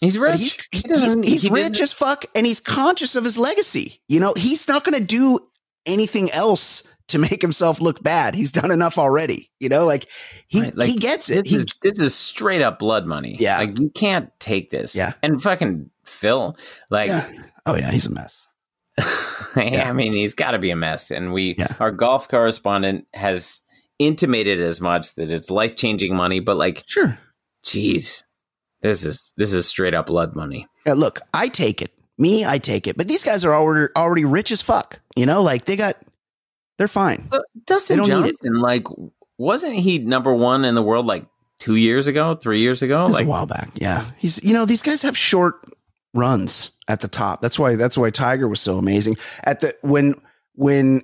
S3: He's rich.
S2: he's
S3: He
S2: he's, he's
S3: he
S2: rich as fuck, and he's conscious of his legacy. You know, he's not going to do anything else to make himself look bad. He's done enough already. You know, like he
S3: Right, like,
S2: he gets it.
S3: This
S2: He,
S3: is this is straight up blood money.
S2: Yeah.
S3: like you can't take this.
S2: Yeah.
S3: and fucking Phil, like,
S2: yeah. Oh yeah, he's a mess. Yeah.
S3: I mean, he's got to be a mess. And we,
S2: Yeah.
S3: our golf correspondent has intimated as much that it's life changing money. But like,
S2: Sure.
S3: geez, this is this is straight up blood money.
S2: Yeah, look, I take it. Me, I take it. But these guys are already already rich as fuck. You know, like they got, they're fine.
S3: So Dustin
S2: They don't.
S3: Johnson, like, wasn't he number one in the world like two years ago, three years ago?
S2: It was
S3: Like,
S2: a while back. Yeah, he's. You know, these guys have short runs at the top. That's why. That's why Tiger was so amazing. At the when when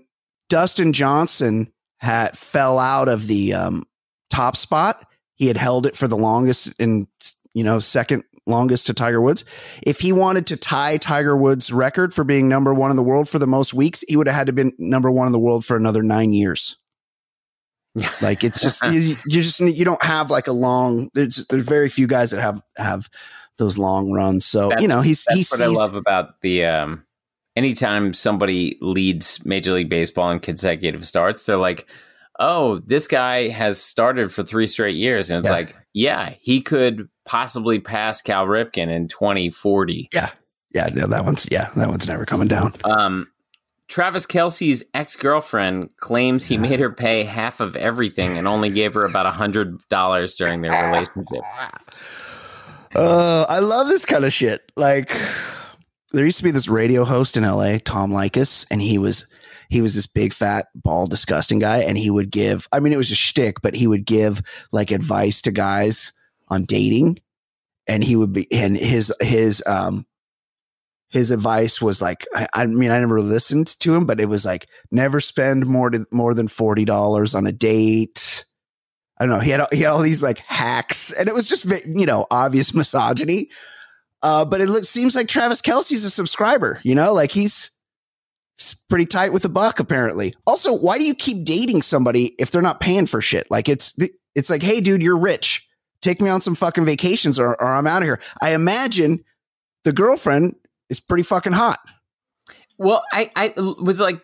S2: Dustin Johnson had fell out of the um, top spot, he had held it for the longest and you know second longest to Tiger Woods. If he wanted to tie Tiger Woods' record for being number one in the world for the most weeks, he would have had to been number one in the world for another nine years. Like it's just you, you just you don't have like a long. There's there's very few guys that have have those long runs. So
S3: That's-
S2: you know he's
S3: That's
S2: he's
S3: what I love about the um anytime somebody leads Major League Baseball in consecutive starts, they're like, "Oh, this guy has started for 3 straight years." And it's
S2: Yeah.
S3: like, "Yeah, he could possibly pass Cal Ripken in 2040."
S2: yeah yeah no, that one's yeah that one's never coming down.
S3: Um Travis Kelce's ex-girlfriend claims he made her pay half of everything and only gave her about a hundred dollars during their relationship.
S2: Uh, I love this kind of shit. Like there used to be this radio host in LA, Tom Leykis, and he was he was this big fat bald disgusting guy, and he would give. I mean, it was a shtick, but he would give like advice to guys on dating, and he would be and his his um his advice was like I, I mean I never listened to him, but it was like never spend more to, more than forty dollars on a date. I don't know. He had he had all these like hacks, and it was just you know obvious misogyny. Uh, but it looks, seems like Travis Kelce's a subscriber. You know, like he's pretty tight with the buck apparently. Also, why do you keep dating somebody if they're not paying for shit? Like it's it's like, hey, dude, you're rich. Take me on some fucking vacations, or, or I'm out of here. I imagine the girlfriend is pretty fucking hot.
S3: Well, I, I was like,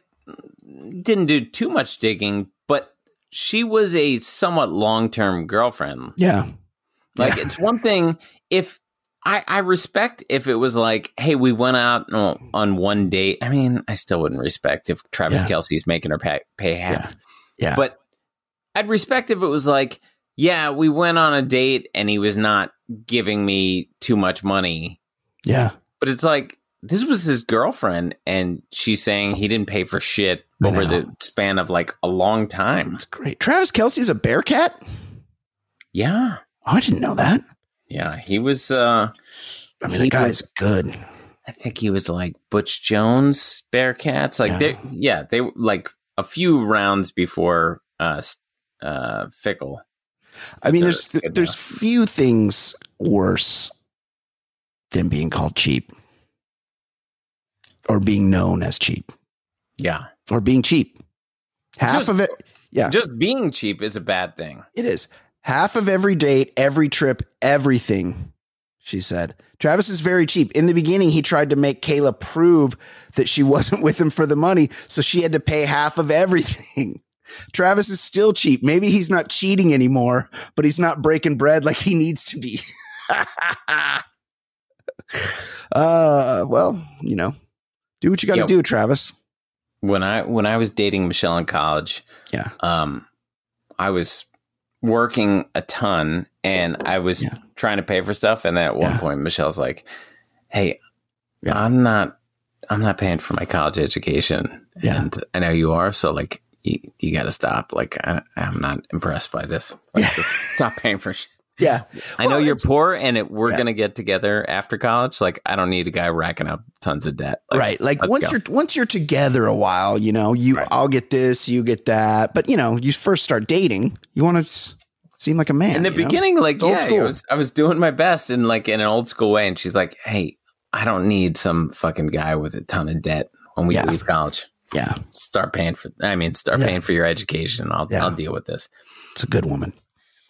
S3: didn't do too much digging, but she was a somewhat long term girlfriend.
S2: Yeah,
S3: Like,
S2: Yeah.
S3: it's one thing if I, I respect if it was like, hey, we went out on, on one date. I mean, I still wouldn't respect if Travis
S2: Yeah.
S3: Kelce's making her pay, pay half.
S2: yeah.
S3: But I'd respect if it was like, yeah, we went on a date and he was not giving me too much money.
S2: yeah,
S3: But it's like this was his girlfriend, and she's saying he didn't pay for shit over the span of like a long time.
S2: that's great. Travis Kelce's a bear cat.
S3: Yeah,
S2: Oh, I didn't know that.
S3: Yeah. He was. uh
S2: I mean, the guy's
S3: was-
S2: good.
S3: I think he was like Butch Jones Bearcats. Like
S2: Yeah.
S3: they, yeah, they were like a few rounds before uh uh Fickell.
S2: I mean, there's
S3: good
S2: there's few things worse than being called cheap or being known as cheap
S3: Yeah,
S2: or being cheap. Half
S3: Just-
S2: of it, yeah,
S3: just being cheap is a bad thing.
S2: it is. Half of every date, every trip, everything, she said. Travis is very cheap. In the beginning, he tried to make Kayla prove that she wasn't with him for the money, so she had to pay half of everything. Travis is still cheap. Maybe he's not cheating anymore, but he's not breaking bread like he needs to be. uh, well, you know, do what you got to do, Travis.
S3: When I when I was dating Michelle in college,
S2: Yeah.
S3: um, I was working a ton and I was
S2: Yeah.
S3: trying to pay for stuff. And then at one
S2: Yeah.
S3: point, Michelle's like, "Hey,
S2: Yeah.
S3: I'm not, I'm not paying for my college education, and I know you are. So like, you, you got to stop. Like, I, I'm not impressed by this. Like, stop paying for shit.
S2: Yeah.
S3: I know you're poor, and it, we're
S2: Yeah.
S3: gonna get together after college. Like, I don't need a guy racking up tons of debt. Like,
S2: right. Like once
S3: go.
S2: you're once you're together a while, you know, you
S3: Right.
S2: I'll get this, you get that. But you know, you first start dating, you want to seem like a man.
S3: in the
S2: you know?
S3: beginning, like
S2: It's old
S3: yeah,
S2: school.
S3: I was, I was doing my best in like in an old school way, and she's like, "Hey, I don't need some fucking guy with a ton of debt when we
S2: Yeah.
S3: leave college.
S2: Yeah,
S3: Start paying for, I mean, start
S2: Yeah.
S3: paying for your education. I'll. I'll deal with this."
S2: it's a good woman.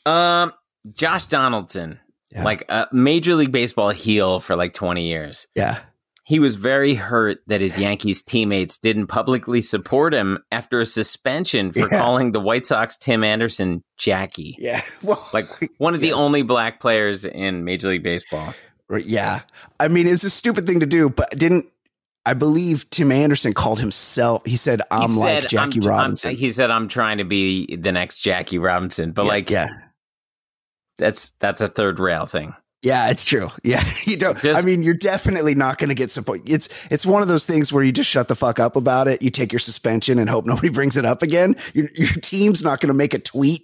S3: Um, Josh Donaldson,
S2: Yeah.
S3: like a Major League Baseball heel for like twenty years.
S2: Yeah.
S3: he was very hurt that his Yankees teammates didn't publicly support him after a suspension for
S2: Yeah.
S3: calling the White Sox Tim Anderson Jackie.
S2: Yeah. Well,
S3: Like one of the only black players in Major League Baseball.
S2: Right, yeah. I mean, it's a stupid thing to do, but didn't I believe Tim Anderson called himself? He said, "I'm
S3: He
S2: like
S3: said,
S2: Jackie
S3: I'm- I'm-
S2: Robinson."
S3: he said, "I'm trying to be the next Jackie Robinson," but
S2: Yeah,
S3: like,
S2: yeah,
S3: that's that's a third rail thing.
S2: yeah, it's true. Yeah, you don't.
S3: Just-
S2: I mean, you're definitely not going to get support. It's it's one of those things where you just shut the fuck up about it. You take your suspension and hope nobody brings it up again. Your your team's not going to make a tweet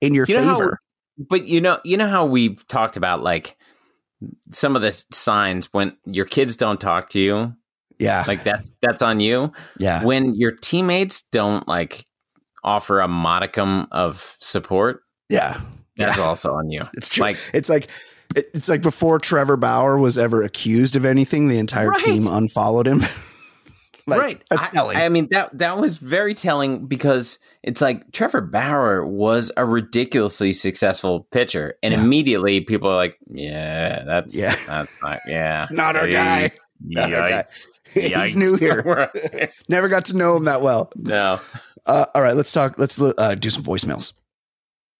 S2: in your
S3: You know how-
S2: favor.
S3: But you know, you know how we've talked about like some of the signs when your kids don't talk to you,
S2: yeah,
S3: like that's that's on you.
S2: yeah,
S3: When your teammates don't like offer a modicum of support,
S2: yeah.
S3: That's
S2: yeah.
S3: also on you.
S2: It's true.
S3: Like
S2: it's like it's like before Trevor Bauer was ever accused of anything, the entire
S3: Right.
S2: team unfollowed him. like,
S3: right.
S2: That's
S3: I,
S2: telling.
S3: I mean that that was very telling because it's like Trevor Bauer was a ridiculously successful pitcher, and
S2: Yeah.
S3: immediately people are like, "Yeah, that's
S2: Yeah.
S3: that's not yeah,
S2: Not our guy. Not our guy.
S3: Yikes!
S2: He's new here. Never got to know him that well.
S3: no,
S2: Uh, all right, let's talk. Let's uh, do some voicemails.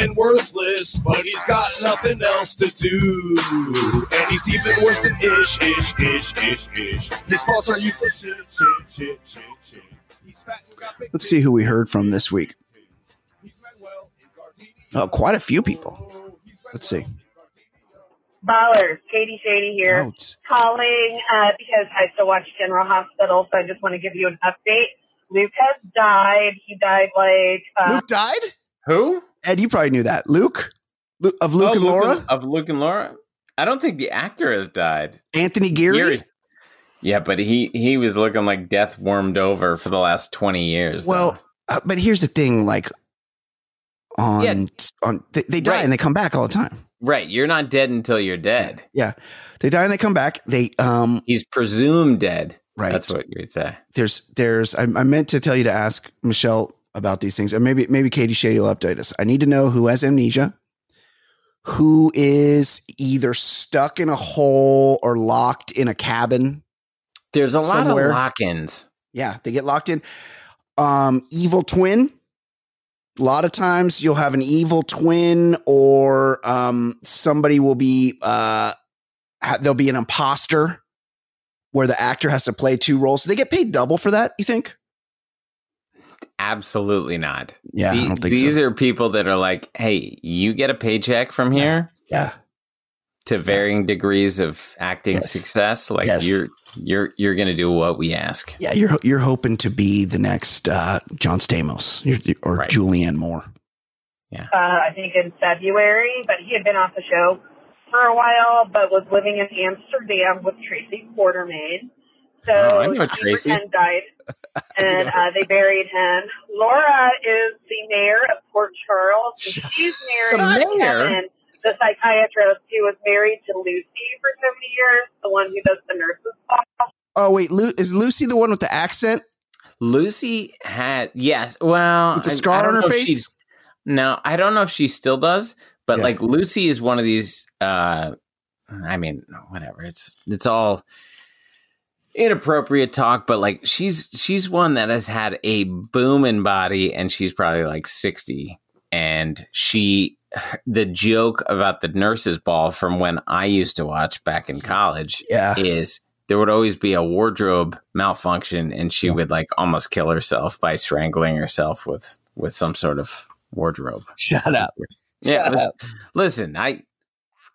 S8: and worthless. But he's got nothing else to do. And he's even worse than ish, ish, ish, ish, ish. His thoughts are useless shit, shit, shit, shit, shit. He's fat and got big
S2: Let's see who we heard from this week.
S8: He's read well in Gardenia.
S2: Oh, quite a few people. Let's see.
S9: Ballers, Katie Shady here,
S2: Oh,
S9: calling uh, because I still watch General Hospital, so I just want to give you an update. Luke has died. He died like uh,
S2: Luke died.
S3: who
S2: Ed, you probably knew that. Luke, Lu- of Luke
S3: Oh,
S2: and Laura,
S3: of Luke and Laura. I don't think the actor has died.
S2: Anthony Geary.
S3: Geary. Yeah, but he he was looking like death warmed over for the last twenty years.
S2: Well, uh, but here's the thing: like on
S3: Yeah.
S2: on they, they die
S3: Right.
S2: and they come back all the time.
S3: right, you're not dead until you're dead.
S2: Yeah, they die and they come back. They um
S3: He's presumed dead.
S2: right.
S3: That's what you would say.
S2: there's there's I, I meant to tell you to ask Michelle about these things, and maybe maybe Katie Shady will update us. I need to know who has amnesia, who is either stuck in a hole or locked in a cabin.
S3: There's a lot of lock-ins.
S2: Yeah, they get locked in. Um, evil twin. A lot of times you'll have an evil twin, or um, somebody will be uh, ha- there'll be an imposter where the actor has to play two roles. they get paid double for that. You think?
S3: Absolutely not.
S2: Yeah,
S3: The-
S2: I don't think
S3: these
S2: so.
S3: are people that are like, hey, you get a paycheck from here
S2: yeah,
S3: to varying degrees of acting
S2: Yes.
S3: success. Like
S2: Yes.
S3: you're you're you're gonna do what we ask.
S2: yeah. You're you're hoping to be the next uh, John Stamos or
S3: Right.
S2: Julianne Moore.
S9: uh, I think in February, but he had been off the show for a while, but was living in Amsterdam with Tracy Quartermaine. So
S3: Oh, I know Tracy.
S9: pretend died. and uh, they buried him. Laura is the mayor of Port Charles. And she's married
S3: The
S9: to
S3: mayor?
S9: Kevin, the psychiatrist who was married to Lucy for so many years, the one who does the nurses' ball.
S2: Oh wait, Lu- is Lucy the one with the accent
S3: Lucy had yes. Well,
S2: with the
S3: I- I
S2: scar on her face?
S3: No, I don't know if she still does, but
S2: Yeah.
S3: like Lucy is one of these. uh I mean, whatever. It's it's all inappropriate talk, but like she's she's one that has had a booming body, and she's probably like sixty, and she. The joke about the nurses' ball from when I used to watch back in college
S2: Yeah.
S3: is there would always be a wardrobe malfunction and she would like almost kill herself by strangling herself with with some sort of wardrobe.
S2: Shut up.
S3: Yeah,
S2: Shut up.
S3: listen, I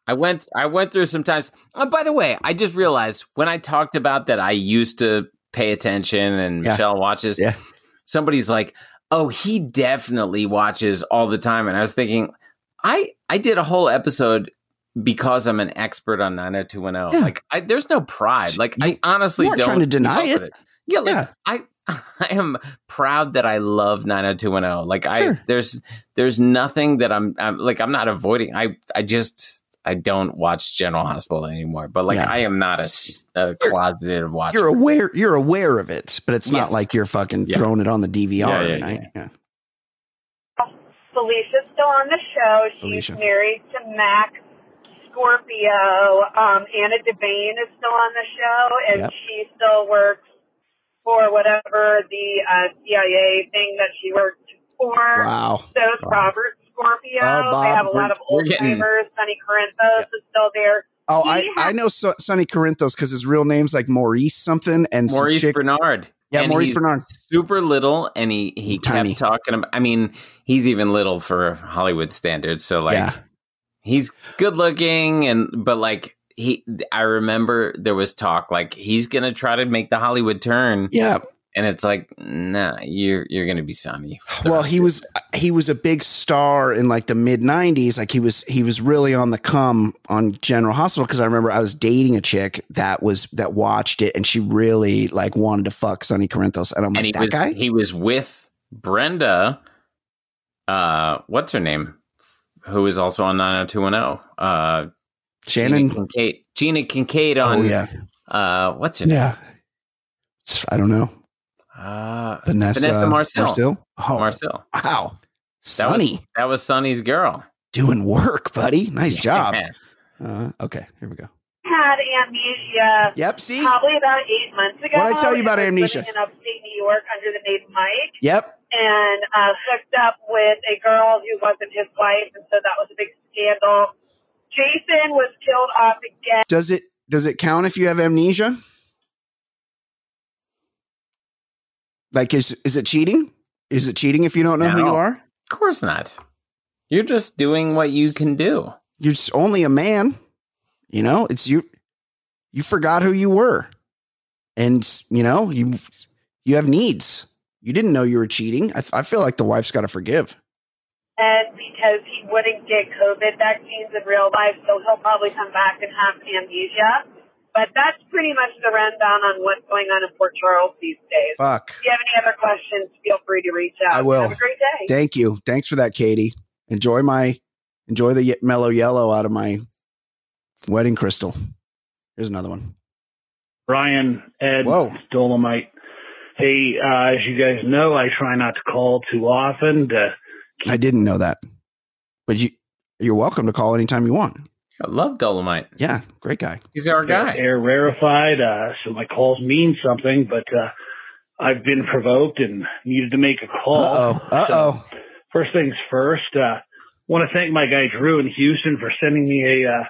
S3: I went I went through some times. Oh, by the way, I just realized when I talked about that I used to pay attention and
S2: Yeah.
S3: Michelle watches.
S2: Yeah.
S3: Somebody's like, "Oh, he definitely watches all the time." And I was thinking, I I did a whole episode because I'm an expert on 90210.
S2: Yeah.
S3: Like I, there's no pride. Like I honestly don't
S2: trying to deny
S3: up
S2: it.
S3: Yeah, like
S2: Yeah.
S3: I I am proud that I love 90210. Like I there's there's nothing that I'm, I'm like I'm not avoiding. I I just I don't watch General Hospital anymore. But like
S2: Yeah.
S3: I am not a closeted watcher.
S2: You're aware. You're aware of it, but it's not like you're fucking
S3: Yeah.
S2: throwing it on the DVR.
S3: Yeah, yeah,
S2: every night. yeah.
S9: Felicia's still on the show. She's
S2: Felicia.
S9: married to Mac Scorpio. Um, Anna Devane is still on the show, and
S2: Yep.
S9: she still works for whatever the uh, CIA thing that she worked for.
S2: Wow.
S9: So is Robert Scorpio.
S2: Oh, Bob.
S9: they have a lot of
S3: we're
S9: old
S3: getting-
S9: timers. Sonny Corinthos is still there.
S2: Oh,
S9: He
S2: I,
S9: has-
S2: I know so, Sonny Corinthos because his real name's like Maurice something and some
S3: Maurice
S2: chick-
S3: Bernard.
S2: Yeah,
S3: And
S2: Maurice
S3: he's
S2: Bernard.
S3: Super little, and he he
S2: Tiny.
S3: kept talking about. I mean, he's even little for Hollywood standards. So like,
S2: Yeah.
S3: he's good looking, and but like he, I remember there was talk like he's gonna try to make the Hollywood turn.
S2: Yeah.
S3: And it's like, nah, you're you're gonna be Sonny.
S2: Well, he was he was a big star in like the mid '90s. Like he was he was really on the come on General Hospital because I remember I was dating a chick that was that watched it and she really like wanted to fuck Sonny Corinthos and I'm
S3: and
S2: like
S3: he
S2: that
S3: was
S2: guy.
S3: he was with Brenda. Uh, what's her name? Who is also on 90210? Uh,
S2: Shannon.
S3: Gina Kincaid. Gina Kincaid on.
S2: Oh yeah,
S3: Uh, what's her name?
S2: yeah. I don't know.
S3: Uh,
S2: Vanessa,
S3: Vanessa Marcil.
S2: Marcil. Oh,
S3: Marcil.
S2: Wow,
S3: That was, that was Sonny's girl.
S2: doing work, buddy. Nice job. Uh, okay, here we go.
S9: Had amnesia.
S2: Yep. See.
S9: Probably about eight months ago.
S2: What'd I tell you about amnesia?
S9: In upstate New York, under the name Mike.
S2: Yep.
S9: and uh, hooked up with a girl who wasn't his wife, and so that was a big scandal. Jason was killed off again.
S2: Does it does it count if you have amnesia? Like is is it cheating? Is it cheating if you don't know who you are?
S3: Of course not. You're just doing what you can do.
S2: You're just only a man. You know, it's you you forgot who you were. And you know, you you have needs. You didn't know you were cheating. I, I feel like the wife's got to forgive.
S9: And because he wouldn't get COVID vaccines in real life, so he'll probably come back and have amnesia. But that's pretty much the rundown on what's going on in Port Charles these days.
S2: Fuck.
S9: If you have any other questions, feel free to reach out.
S2: I will.
S9: Have a great day.
S2: Thank you. Thanks for that, Katie. Enjoy my enjoy the ye- mellow yellow out of my wedding crystal. Here's another one.
S10: Brian, Ed,
S2: Whoa.
S10: Dolomite. Hey, uh, as you guys know, I try not to call too often. To,
S2: I didn't know that, but you you're welcome to call anytime you want.
S3: I love Dolomite.
S2: Yeah, great guy.
S3: He's our guy.
S10: Air rarefied, uh, so my calls mean something. But uh, I've been provoked and needed to make a call.
S2: Uh oh. Uh oh.
S10: First things first, uh, want to thank my guy Drew in Houston for sending me a uh,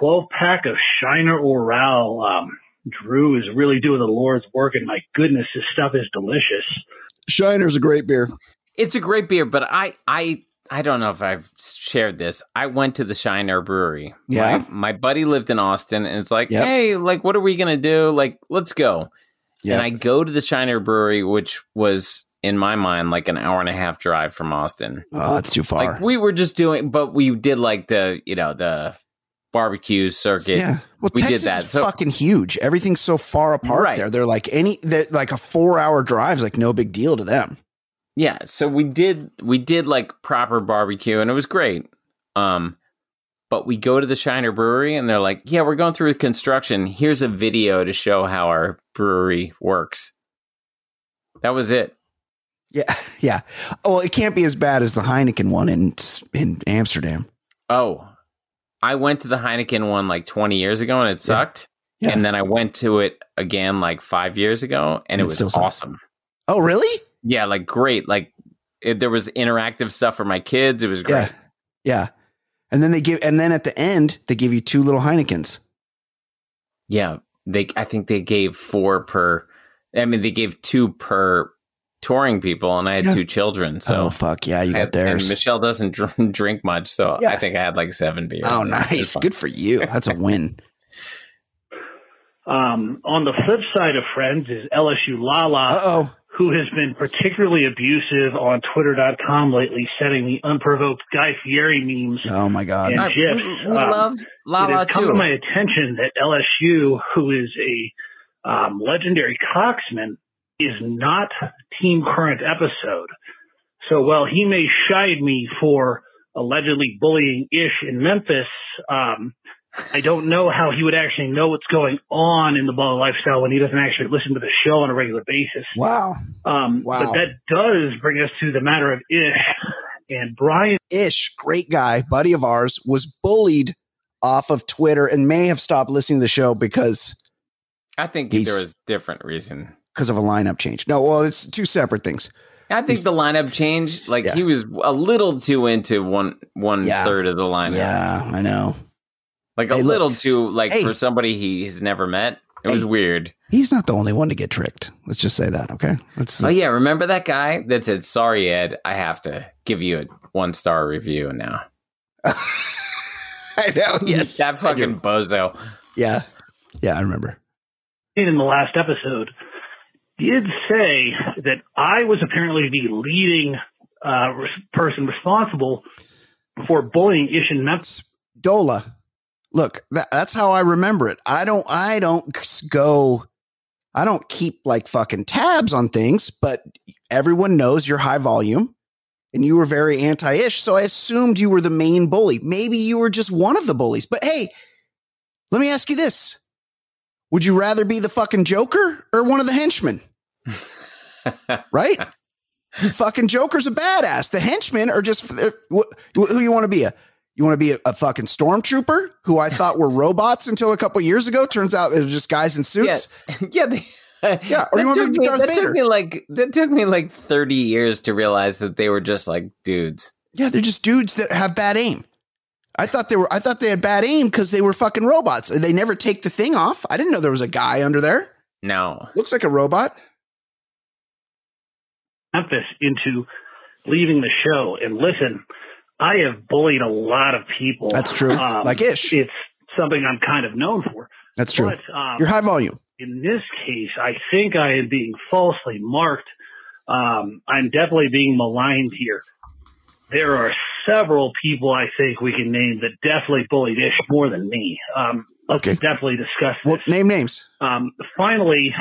S10: 12 pack of Shiner Oral. Um, Drew is really doing the Lord's work, and my goodness, this stuff is delicious.
S2: Shiner's a great beer.
S3: It's a great beer, but I I I don't know if I've shared this. I went to the Shiner Brewery.
S2: Yeah.
S3: My, my buddy lived in Austin, and it's like,
S2: Yep.
S3: hey, like, what are we gonna do? Like, let's go.
S2: Yeah.
S3: And I go to the Shiner Brewery, which was in my mind like an hour and a half drive from Austin.
S2: Oh, that's too far.
S3: Like we were just doing, but we did like the you know the barbecue circuit.
S2: Yeah. Well,
S3: we
S2: Texas
S3: did that.
S2: is
S3: So
S2: fucking huge. Everything's so far apart
S3: Right.
S2: there. They're like any they're like a four hour drive is like no big deal to them.
S3: Yeah, so we did we did like proper barbecue and it was great. Um but we go to the Shiner Brewery and they're like, "Yeah, we're going through construction. Here's a video to show how our brewery works." That was it.
S2: Yeah, yeah. Oh, it can't be as bad as the Heineken one in in Amsterdam.
S3: Oh, I went to the Heineken one like 20 years ago and it sucked.
S2: Yeah.
S3: And then I went to it again like five years ago and it
S2: it
S3: was awesome.
S2: Oh, really?
S3: Yeah, like great. Like it, there was interactive stuff for my kids. It was great.
S2: Yeah, yeah. And then they give, and then at the end they give you two little Heinekens.
S3: Yeah, they. I think they gave four per. I mean, they gave two per touring people, and I had
S2: Yeah.
S3: two children. So
S2: oh fuck yeah, you
S3: I
S2: got
S3: and
S2: theirs.
S3: Michelle doesn't dr- drink much, so
S2: Yeah.
S3: I think I had like seven beers.
S2: Oh, nice. Good for you. That's a win.
S10: Um, on the flip side of friends is LSU Lala,
S2: oh,
S10: who has been particularly abusive on Twitter.com lately, setting the unprovoked Guy Fieri memes
S2: Oh my god.
S10: and gifs.
S3: we we
S10: Um,
S3: love
S10: it
S3: Lala
S10: has come
S3: too.
S10: to my attention that LSU, who is a um, legendary coxman, is not Team Current episode. So while he may shide me for allegedly bullying Ish in Memphis, um, I don't know how he would actually know what's going on in the ball lifestyle when he doesn't actually listen to the show on a regular basis.
S2: Wow.
S10: Um,
S2: Wow.
S10: But that does bring us to the matter of Ish. And Brian
S2: Ish, great guy, buddy of ours, was bullied off of Twitter and may have stopped listening to the show because
S3: I think
S2: He's-
S3: there was different reason.
S2: because of a lineup change. No, well, it's two separate things.
S3: I think the lineup change, Like
S2: Yeah.
S3: he was a little too into one one
S2: Yeah.
S3: third of the lineup.
S2: Yeah, I know.
S3: Like a
S2: Hey, look.
S3: little too like
S2: Hey.
S3: for somebody he has never met. It was weird.
S2: He's not the only one to get tricked. Let's just say that, okay? Let's,
S3: Oh yeah, remember that guy that said, "Sorry, Ed, I have to give you a one star review now."
S2: I know. Yes,
S3: that fucking bozo.
S2: Yeah, yeah, I remember.
S10: in the last episode did say that I was apparently the leading uh, person responsible for bullying Ish and Memphis.
S2: Dola, look, that, that's how I remember it. I don't, I don't go, I don't keep like fucking tabs on things, but everyone knows you're high volume and you were very anti-ish. So I assumed you were the main bully. Maybe you were just one of the bullies, but hey, let me ask you this. Would you rather be the fucking Joker or one of the henchmen? right? fucking Joker's a badass. The henchmen are just who you want to be a you want to be a, a fucking stormtrooper who I thought were robots until a couple years ago. Turns out they're just guys in suits.
S3: Yeah, yeah, they,
S2: Yeah, or you
S3: that
S2: wanna
S3: took
S2: be
S3: me-
S2: Darth
S3: that
S2: Vader.
S3: took me like that took me like thirty years to realize that they were just like dudes.
S2: Yeah, they're just dudes that have bad aim. I thought they were. I thought they had bad aim because they were fucking robots. They never take the thing off. I didn't know there was a guy under there.
S3: No,
S2: Looks like a robot.
S10: Memphis into leaving the show. And listen, I have bullied a lot of people. Um,
S2: That's true. Like Ish.
S10: It's something I'm kind of known for.
S2: That's true.
S10: But, um,
S2: You're high volume.
S10: in this case, I think I am being falsely marked. Um, I'm definitely being maligned here. There are several people I think we can name that definitely bullied Ish more than me. Um,
S2: Okay.
S10: definitely discuss this.
S2: Well, name names.
S10: Um, finally,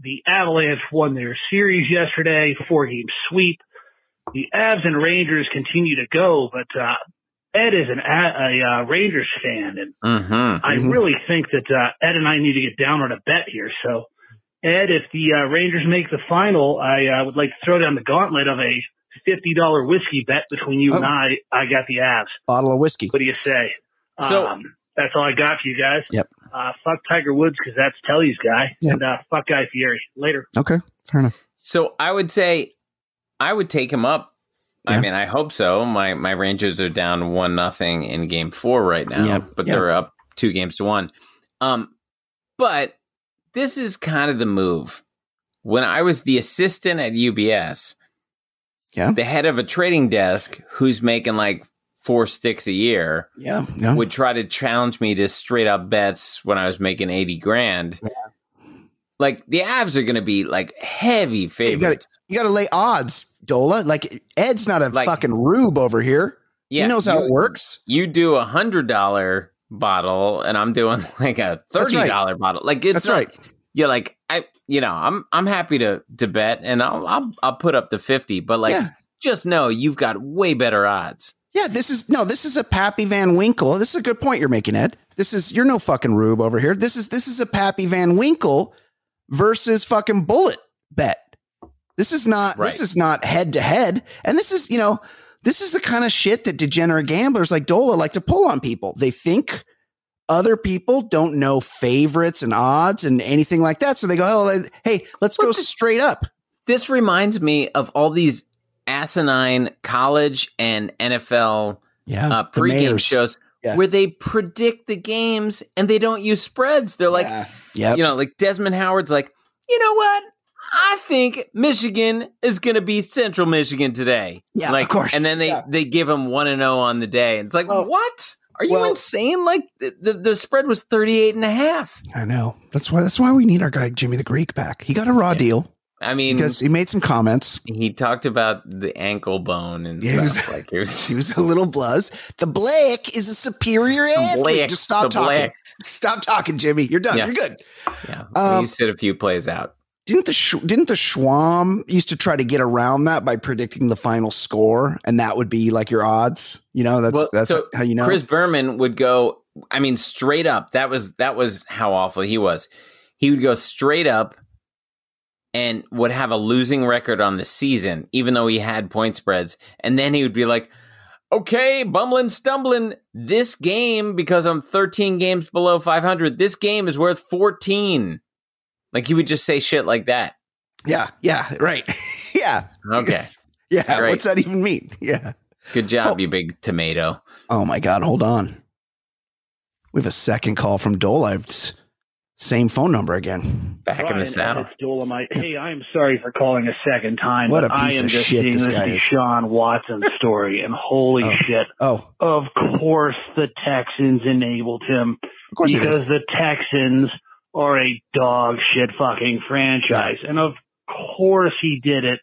S10: the Avalanche won their series yesterday, four game sweep. The Avs and Rangers continue to go, but uh, Ed is an, a, a uh, Rangers fan, and
S3: mm-hmm.
S10: I really think that uh, Ed and I need to get down on a bet here. So, Ed, if the uh, Rangers make the final, I uh, would like to throw down the gauntlet of a fifty dollar whiskey bet between you and
S2: Oh.
S10: I. I got the Avs.
S2: Bottle of whiskey.
S10: What do you say?
S3: So-
S10: um, that's all I got for you guys.
S2: Yep.
S10: Uh, fuck Tiger Woods because that's Telly's guy,
S2: Yep.
S10: and uh, fuck Guy Fieri. Later.
S2: Okay, fair enough.
S3: So I would say I would take him up. I mean, I hope so. My my Rangers are down one nothing in game four right now, but they're up two games to one. Um, but this is kind of the move. When I was the assistant at UBS,
S2: Yeah.
S3: the head of a trading desk who's making like four sticks a year
S2: Yeah, yeah.
S3: would try to challenge me to straight up bets when I was making 80 grand. Like the Avs are going to be like heavy
S2: you
S3: favorites.
S2: you got to lay odds, Dola. Like Ed's not a
S3: Like-
S2: fucking rube over here. Yeah, he knows how
S3: you-
S2: it works.
S3: You do a hundred dollar bottle and I'm doing like a thirty
S2: right.
S3: bottle. Like it's
S2: That's
S3: not-
S2: right.
S3: Yeah, like I, you know, I'm I'm happy to to bet, and I'll I'll, I'll put up the fifty, but like
S2: Yeah.
S3: just know you've got way better odds.
S2: Yeah, this is no, this is a Pappy Van Winkle. This is a good point you're making, Ed. This is you're no fucking rube over here. This is this is a Pappy Van Winkle versus fucking Bullet bet. This is not
S3: Right.
S2: this is not head to head. And this is, you know, this is the kind of shit that degenerate gamblers like Dola like to pull on people. They think other people don't know favorites and odds and anything like that. So they go, oh, hey, let's go straight up.
S3: This reminds me of all these asinine college and NFL
S2: Yeah.
S3: uh, pregame shows
S2: Yeah.
S3: where they predict the games and they don't use spreads. They're like,
S2: Yep.
S3: you know, like Desmond Howard's like, you know what? I think Michigan is going to be Central Michigan today.
S2: Yeah, of
S3: like,
S2: course.
S3: And then they
S2: Yeah.
S3: they give them one and zero on the day. And it's like, oh, what? Are you
S2: well-
S3: insane? Like the, the the spread was 38 and a half.
S2: I know. That's why that's why we need our guy Jimmy the Greek back. He got a raw deal.
S3: I mean,
S2: because he made some comments.
S3: he talked about the ankle bone and
S2: Yeah, he
S3: stuff.
S2: was-
S3: like it was
S2: He was a little buzz. The Black is a superior athlete.
S3: Blacks,
S2: Just stop talking.
S3: Blacks.
S2: Stop talking, Jimmy. You're done.
S3: Yeah.
S2: You're good.
S3: yeah.
S2: Um,
S3: you sit a few plays out.
S2: Didn't the didn't the Swami used to try to get around that by predicting the final score, and that would be like your odds? You know, that's
S3: Well,
S2: that's
S3: so
S2: how you know.
S3: Chris Berman would go. I mean, straight up. That was that was how awful he was. He would go straight up and would have a losing record on the season, even though he had point spreads. And then he would be like, "Okay, bumbling, stumbling. This game because I'm 13 games below 500. This game is worth 14." Like he would just say shit like that.
S2: yeah, yeah, right. yeah.
S3: Okay.
S2: Yes. Yeah.
S3: Great.
S2: What's that even mean? Yeah.
S3: Good job, you big tomato.
S2: Oh my God, hold on. We have a second call from Dolive's same phone number again.
S3: Back in the saddle.
S10: Dolomite. Hey, I'm sorry for calling a second time.
S2: What a
S10: but I
S2: piece
S10: am
S2: of
S10: just
S2: shit
S10: seeing
S2: this
S10: this
S2: guy is.
S10: Deshaun Watson story, and holy
S2: Oh.
S10: shit!
S2: Oh,
S10: Of course, the Texans enabled him
S2: of course
S10: because the Texans are a dog shit fucking franchise, and of course he did it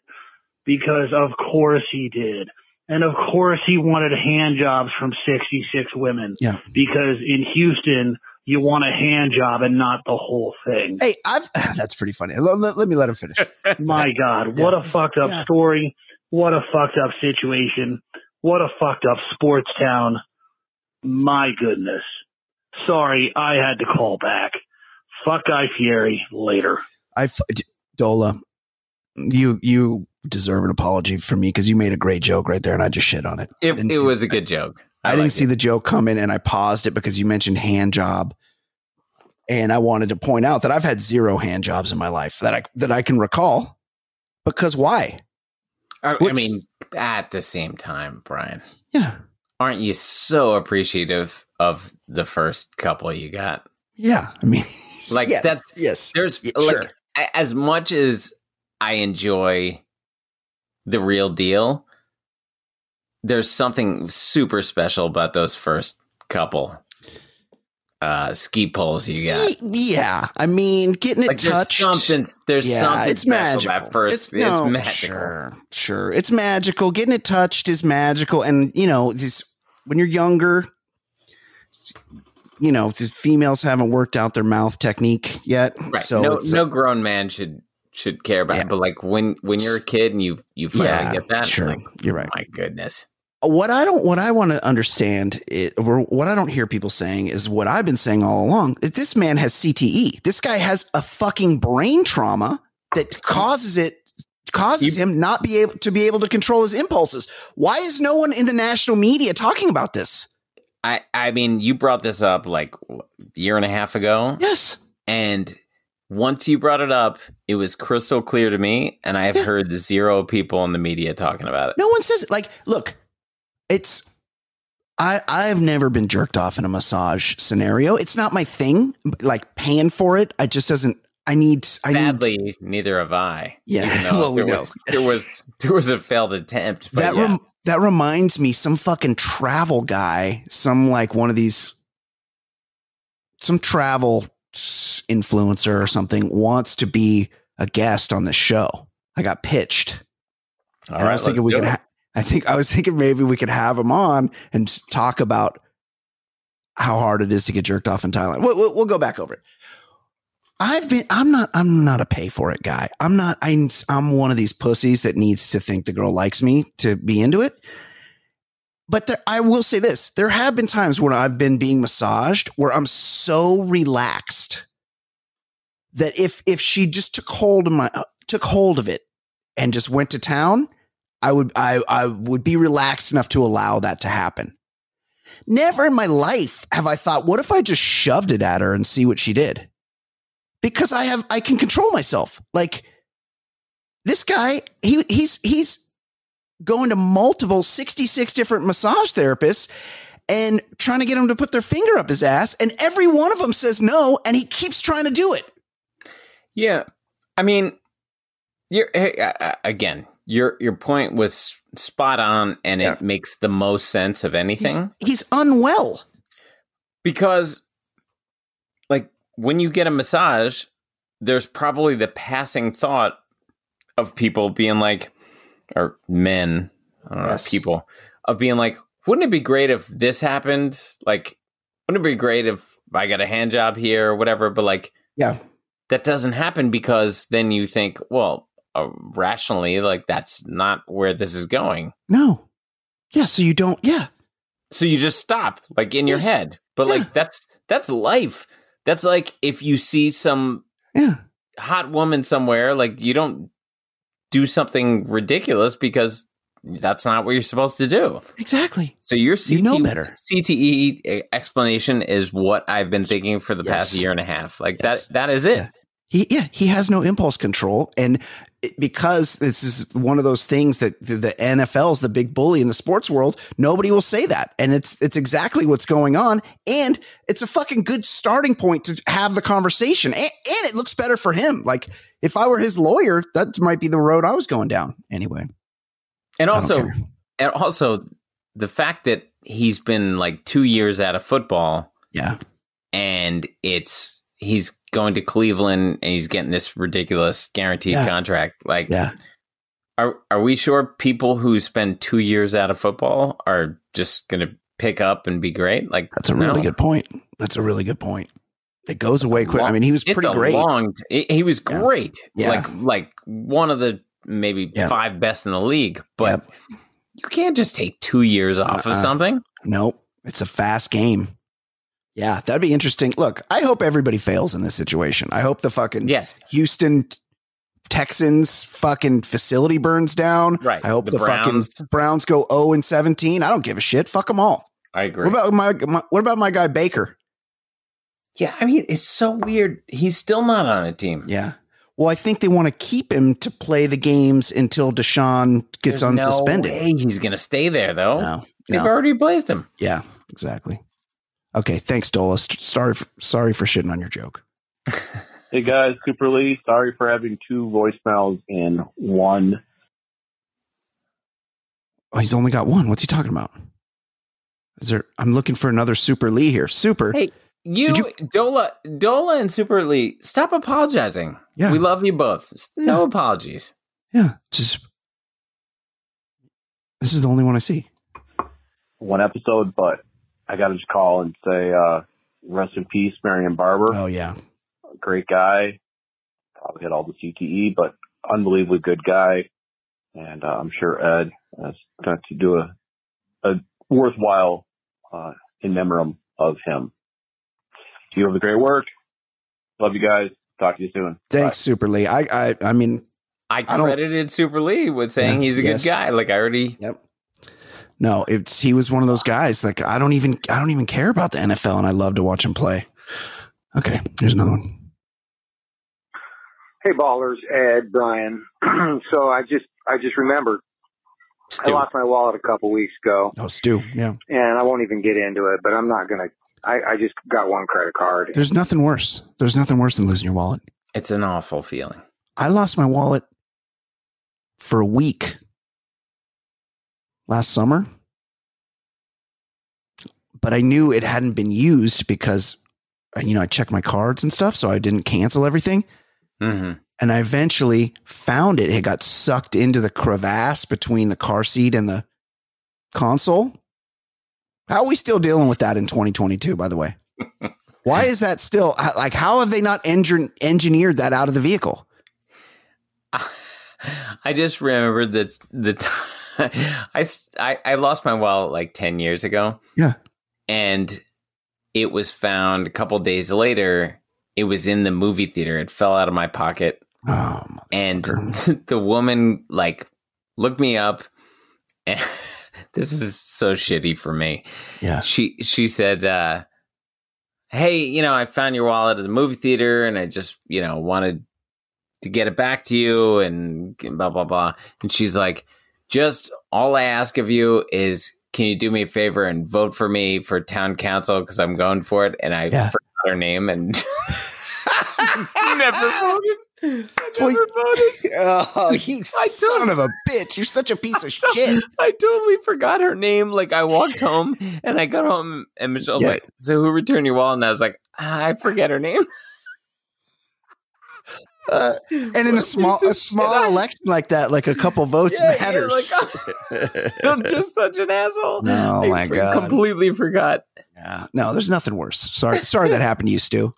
S10: because of course he did. And of course he wanted hand jobs from 66 women.
S2: Yeah.
S10: Because in Houston, you want a hand job and not the whole thing.
S2: Hey, I've that's pretty funny. Let, let- let me let him finish.
S10: My God, what a fucked up
S2: Yeah.
S10: story. What a fucked up situation. What a fucked up sports town. My goodness. Sorry, I had to call back. Fuck Guy Fieri later.
S2: I f- D- Dola, you you deserve an apology from me because you made a great joke right there, and I just shit on it. I
S3: It, it was a good joke.
S2: I, didn't
S3: liked
S2: see
S3: it.
S2: the joke coming, and I paused it because you mentioned hand job, and I wanted to point out that I've had zero hand jobs in my life that I that I can recall. Because why?
S3: I, I mean, at the same time, Brian,
S2: Yeah,
S3: aren't you so appreciative of the first couple you got?
S2: yeah. I mean,
S3: Like
S2: yes,
S3: that's
S2: yes.
S3: there's
S2: Yeah,
S3: like
S2: sure.
S3: as much as I enjoy the real deal, there's something super special about those first couple uh ski poles you got.
S2: Yeah, I mean, getting it
S3: Like there's
S2: touched.
S3: something there's
S2: yeah,
S3: something
S2: it's
S3: special
S2: magical.
S3: about first it's,
S2: no,
S3: magical.
S2: Sure, sure. It's magical. Getting it touched is magical, and you know, this when you're younger, you know, females haven't worked out their mouth technique yet.
S3: Right.
S2: So
S3: no
S2: it's,
S3: no grown man should should care about
S2: Yeah.
S3: it. But like when when you're a kid and you you finally
S2: Yeah,
S3: get that,
S2: sure.
S3: like,
S2: You're right.
S3: My goodness.
S2: What I don't, what I want to understand, is, or what I don't hear people saying is what I've been saying all along. Is this man has CTE. This guy has a fucking brain trauma that causes it causes him not be able to be able to control his impulses. Why is no one in the national media talking about this?
S3: I I mean, you brought this up like a year and a half ago.
S2: Yes.
S3: And once you brought it up, it was crystal clear to me, and I have heard zero people in the media talking about it.
S2: No one says it. Like, look, it's I I've never been jerked off in a massage scenario. It's not my thing. Like paying for it, I just doesn't. I need. I need.
S3: Sadly, neither have I.
S2: Yeah, well, we
S3: there was there was there was a failed attempt.
S2: That
S3: yeah.
S2: rem- that reminds me some fucking travel guy some like one of these some travel influencer or something wants to be a guest on the show i got pitched
S3: All
S2: And i was thinking we could ha- i think i was thinking maybe we could have him on and talk about how hard it is to get jerked off in Thailand. We'll, we'll, we'll go back over it. I've been. I'm not. I'm not a pay for it guy. I'm not. I'm. I'm one of these pussies that needs to think the girl likes me to be into it. But there, I will say this: there have been times when I've been being massaged where I'm so relaxed that if if she just took hold of my uh, took hold of it and just went to town, I would I I would be relaxed enough to allow that to happen. Never in my life have I thought, what if I just shoved it at her and see what she did? Because I have I can control myself. Like this guy, he he's he's going to multiple 66 different massage therapists and trying to get him to put their finger up his ass and every one of them says no and he keeps trying to do it.
S3: Yeah, I mean, you're again. Your your point was spot on, and it makes the most sense of anything.
S2: He's, he's unwell
S3: because, like, when you get a massage, there's probably the passing thought of people being like, or men, I don't know, people of being like, wouldn't it be great if this happened? Like, wouldn't it be great if I got a hand job here or whatever? But like,
S2: yeah,
S3: that doesn't happen because then you think, well, uh, rationally, like that's not where this is going.
S2: No. Yeah, so you don't yeah.
S3: So you just stop, like in your head. But like that's that's life. That's like if you see some
S2: yeah.
S3: hot woman somewhere, like you don't do something ridiculous because that's not what you're supposed to do.
S2: Exactly.
S3: So your CT,
S2: You know better.
S3: CTE explanation is what I've been thinking for the past year and a half. Like that that is it.
S2: He yeah, he has no impulse control and because this is one of those things that the, the NFL is the big bully in the sports world, nobody will say that. And it's it's exactly what's going on and it's a fucking good starting point to have the conversation. And, and it looks better for him. Like if I were his lawyer, that might be the road I was going down anyway.
S3: And also, and also the fact that he's been like two years out of football.
S2: Yeah.
S3: And it's he's going to Cleveland and he's getting this ridiculous guaranteed
S2: Yeah.
S3: contract. Like,
S2: Yeah.
S3: are are we sure people who spend two years out of football are just going to pick up and be great? Like,
S2: That's a really
S3: no.
S2: good point. That's a really good point. It goes away quick. I mean, he was pretty great.
S3: Long t- he- was great.
S2: Yeah.
S3: Like like one of the maybe five best in the league. But you can't just take two years off of
S2: Uh-uh.
S3: something.
S2: Nope. It's a fast game. Yeah, that'd be interesting. Look, I hope everybody fails in this situation. I hope the fucking
S3: yes.
S2: Houston Texans fucking facility burns down.
S3: Right.
S2: I hope
S3: The
S2: the,
S3: Browns.
S2: fucking Browns go 0 and 17. I don't give a shit. Fuck them all.
S3: I agree.
S2: What about my, my what about my guy Baker?
S3: Yeah, I mean, it's so weird. He's still not on a team.
S2: Yeah. Well, I think they want to keep him to play the games until Deshaun gets
S3: There's no
S2: unsuspended.
S3: way he's going to stay there, though.
S2: No,
S3: They've
S2: no.
S3: already replaced him.
S2: Yeah, exactly. Okay, thanks, Dola. Sorry, for, sorry for shitting on your joke.
S11: Hey guys, Super Lee. Sorry for having two voicemails in one.
S2: Oh, he's only got one. What's he talking about? Is there? I'm looking for another Super Lee here. Super.
S3: Hey, you, Dola, Dola, and Super Lee, stop apologizing.
S2: Yeah.
S3: we love you both. S- No apologies.
S2: Yeah, just this is the only one I see.
S11: One episode, but I got to just call and say, uh, rest in peace, Marion Barber.
S2: Oh yeah,
S11: great guy. Probably had all the CTE, but unbelievably good guy. And uh, I'm sure Ed has got to do a, a worthwhile uh, in memoriam of him. You have the great work. Love you guys. Talk to you soon.
S2: Thanks, Super Lee. I, I, I mean,
S3: I
S2: I
S3: credited Super Lee with saying
S2: Yeah,
S3: he's a
S2: yes.
S3: good guy. Like I already.
S2: Yep. No, it's he was one of those guys. Like I don't even, I don't even care about the NFL, and I love to watch him play. Okay, here's another one.
S12: Hey ballers, Ed, Brian. so I just I just remembered I lost my wallet a couple weeks ago,
S2: Oh, Stu. Yeah,
S12: and I won't even get into it. But I'm not gonna. I, I just got one credit card.
S2: there's nothing worse. There's nothing worse than losing your wallet.
S3: It's an awful feeling.
S2: I lost my wallet for a week last summer, but I knew it hadn't been used because, uh, you know, I checked my cards and stuff, so I didn't cancel everything.
S3: Mm-hmm.
S2: And I eventually found it. It got sucked into the crevasse between the car seat and the console. How are we still dealing with that in 2022? By the way, why is that still like? How have they not engin- engineered that out of the vehicle?
S3: I just remembered that the time I, I I lost my wallet like ten years ago.
S2: Yeah,
S3: and it was found a couple days later. It was in the movie theater. It fell out of my pocket,
S2: Oh,
S3: and the woman like looked me up. And this is so shitty for me.
S2: Yeah,
S3: she she said, uh, "Hey, you know, I found your wallet at the movie theater, and I just you know wanted to get it back to you and blah blah blah and she's like just all i ask of you is can you do me a favor and vote for me for town council because i'm going for it and i
S2: Yeah.
S3: forgot her name and never voted
S2: Well, oh, you son of a bitch! You're such a piece of shit.
S3: I totally forgot her name. Like I walked home and I got home and Michelle's
S2: Yeah.
S3: like, "So who returned your wallet?" And I was like, "Ah, "I forget her name."
S2: Uh, and in a small a small election like that, like a couple votes
S3: Yeah, yeah,
S2: matters.
S3: like, I'm just such an asshole.
S2: No,
S3: I
S2: my
S3: for-
S2: God.
S3: completely forgot.
S2: Yeah. No, there's nothing worse. Sorry, sorry that happened to you, Stu.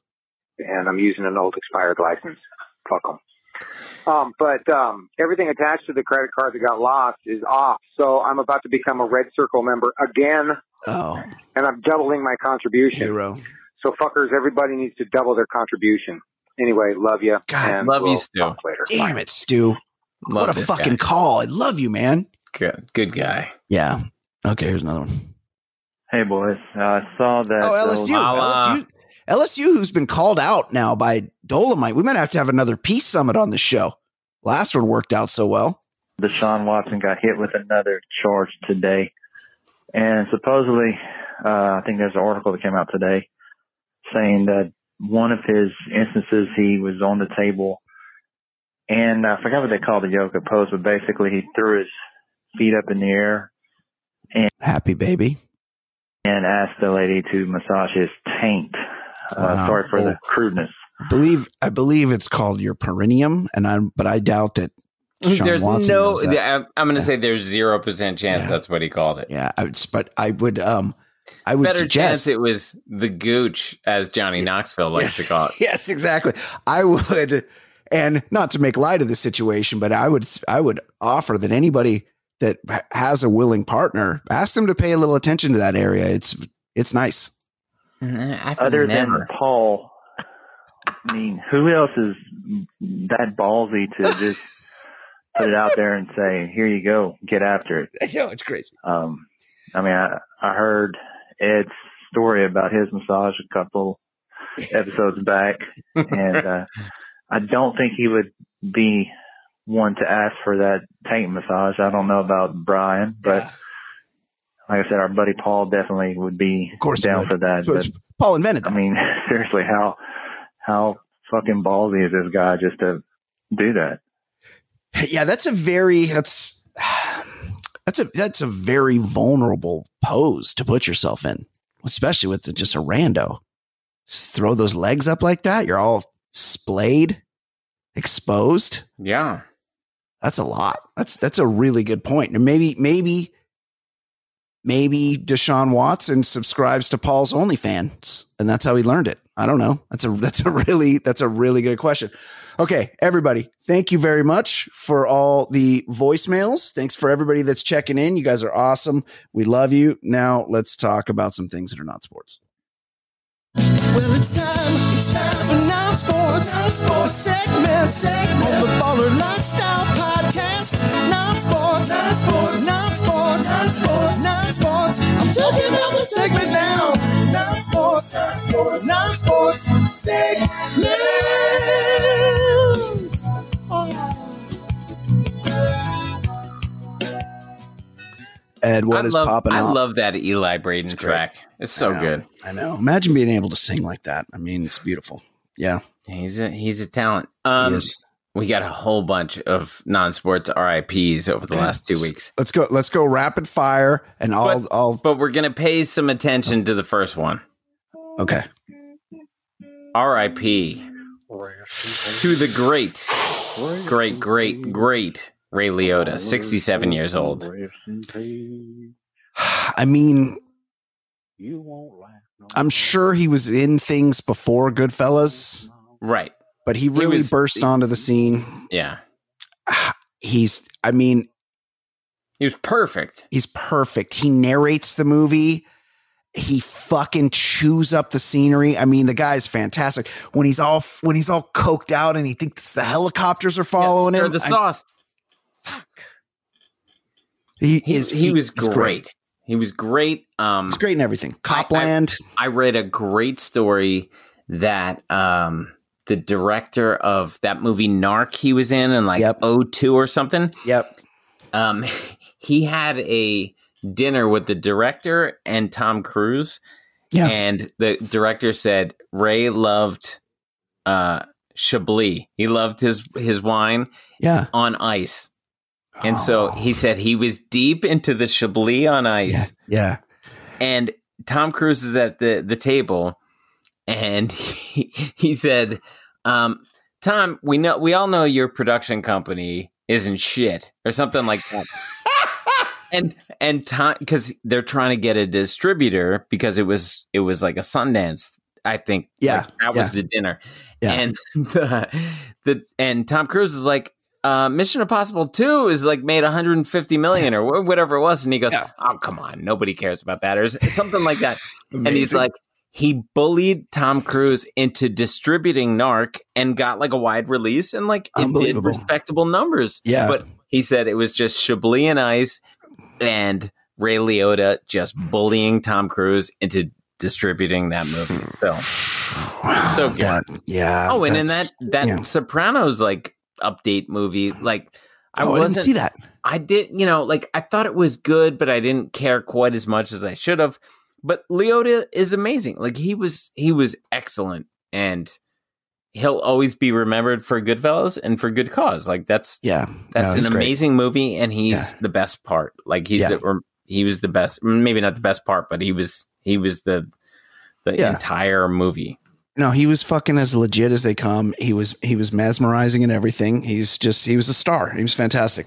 S12: and I'm using an old expired license. Fuck them. Um, but um, everything attached to the credit card that got lost is off. So I'm about to become a Red Circle member again,
S2: Oh,
S12: and I'm doubling my contribution.
S2: hero.
S12: So fuckers, everybody needs to double their contribution. Anyway, love you. and
S3: love you,
S12: we'll
S3: Stu.
S12: talk Later.
S2: Damn it, Stu.
S3: Love
S2: what a fucking
S3: guy.
S2: call. I love you, man.
S3: Good, good guy.
S2: Yeah. Okay, here's another one.
S13: Hey boys, uh, I saw that.
S2: Oh,
S13: those-
S2: LSU. LSU. LSU, who's been called out now by Dolomite. We might have to have another peace summit on the show. Last one worked out so well.
S13: Deshaun Watson got hit with another charge today, and supposedly, uh, I think there's an article that came out today saying that one of his instances he was on the table, and I forgot what they called the yoga pose, but basically he threw his feet up in the air and
S2: Happy baby.
S13: and asked the lady to massage his taint. Uh,
S2: Wow.
S13: Sorry for the
S2: Oh.
S13: crudeness.
S2: I believe I believe it's called your perineum, and I but I doubt that. Sean
S3: there's
S2: Watson
S3: no.
S2: that.
S3: I'm, I'm going to say there's zero percent chance
S2: Yeah.
S3: that's what he called it.
S2: Yeah, I would, but I would um I would
S3: Better
S2: suggest
S3: chance it was the gooch, as Johnny Knoxville likes to call it.
S2: yes, exactly. I would, and not to make light of the situation, but I would, I would offer that anybody that has a willing partner, ask them to pay a little attention to that area. It's, it's nice.
S3: I've
S13: Other
S3: never.
S13: than Paul, I mean, who else is that ballsy to just put it out there and say, "Here you go, get after it"?
S2: I know it's crazy.
S13: Um, I mean, I, I heard Ed's story about his massage a couple episodes back, and uh, I don't think he would be one to ask for that taint massage. I don't know about Brian, but like I said, our buddy Paul definitely would be
S2: Of course
S13: down for that.
S2: So
S13: But
S2: Paul invented
S13: I mean, seriously, how how fucking ballsy is this guy just to do that?
S2: Yeah, that's a very that's that's a that's a very vulnerable pose to put yourself in, especially with just a rando. Just throw those legs up like that. You're all splayed, exposed.
S3: Yeah.
S2: That's a lot. That's that's a really good point. And maybe maybe maybe Deshaun Watson subscribes to Paul's OnlyFans, and that's how he learned it. I don't know. That's a that's a really that's a really good question. Okay, everybody, thank you very much for all the voicemails. Thanks for everybody that's checking in. You guys are awesome. We love you. Now let's talk about some things that are not sports.
S8: Well, it's time, it's time for non-sports, non-sports segment, segment on the Baller Lifestyle Podcast. Non-sports, non-sports, non-sports, non-sports, non-sports. I'm talking about the segment now. Non-sports, non-sports, non-sports segment. Oh.
S2: Ed, what
S3: I
S2: is
S3: love,
S2: popping
S3: I
S2: off?
S3: love that Eli Braden
S2: great.
S3: track. It's so
S2: I
S3: good.
S2: I know. Imagine being able to sing like that. I mean, it's beautiful. Yeah.
S3: He's a he's a talent. Um,
S2: He is.
S3: We got a whole bunch of non-sports RIPS over the
S2: Okay.
S3: last two weeks,
S2: Let's go. Let's go rapid fire, and I'll.
S3: But-
S2: I'll.
S3: but we're gonna pay some attention to the first one.
S2: Okay.
S3: RIP to the great, great, great, great Ray Liotta, sixty-seven years old.
S2: I mean,
S11: You won't.
S2: I'm sure he was in things before Goodfellas,
S3: Right.
S2: But he really
S3: was-
S2: burst onto the scene.
S3: Yeah.
S2: He's, I mean,
S3: He was perfect.
S2: he's perfect. He narrates the movie. He fucking chews up the scenery. I mean, the guy's fantastic. When he's all when he's all coked out and he thinks the helicopters are following
S3: Stir
S2: him.
S3: the
S2: I-
S3: sauce.
S2: he,
S3: He,
S2: is.
S3: he was
S2: he's
S3: great. He was great. Um,
S2: He's great in everything. Copland.
S3: I read a great story that um, the director of that movie Narc he was in and like '02 or something.
S2: Yep.
S3: Um, he had a dinner with the director and Tom Cruise.
S2: Yeah.
S3: And the director said Ray loved uh, Chablis. He loved his his wine.
S2: Yeah.
S3: On ice. And so he said he was deep into the Chablis on ice.
S2: Yeah.
S3: And Tom Cruise is at the, the table and he, he said, um, Tom, we know we all know your production company isn't shit or something like that. and and Tom because they're trying to get a distributor because it was it was like a Sundance, I think.
S2: Yeah,
S3: Like, that was the dinner.
S2: Yeah.
S3: And the, the and Tom Cruise is like, uh, Mission Impossible 2 is like made 150 million or whatever it was. And he goes, Oh, come on. Nobody cares about that. Or something like that. and he's like, he bullied Tom Cruise into distributing Narc and got like a wide release and like it did respectable numbers.
S2: Yeah.
S3: But he said it was just Chablis and Ice and Ray Liotta just bullying Tom Cruise into distributing that movie. So, so good.
S2: Yeah. Yeah.
S3: Oh, and in that that
S2: yeah.
S3: Sopranos like update movie, like I
S2: Oh, I didn't
S3: wasn't
S2: see that.
S3: I did, you know, like I thought it was good, but I didn't care quite as much as I should have. But Liotta is amazing. Like he was he was excellent and he'll always be remembered for Goodfellas and for good cause. Like that's
S2: Yeah.
S3: that's
S2: No,
S3: an
S2: he's great.
S3: amazing movie and he's the best part. Like he's
S2: Yeah.
S3: the he was the best maybe not the best part, but he was he was the the
S2: Yeah.
S3: entire movie.
S2: No, he was fucking as legit as they come. He was he was mesmerizing and everything. He's just he was a star. He was fantastic.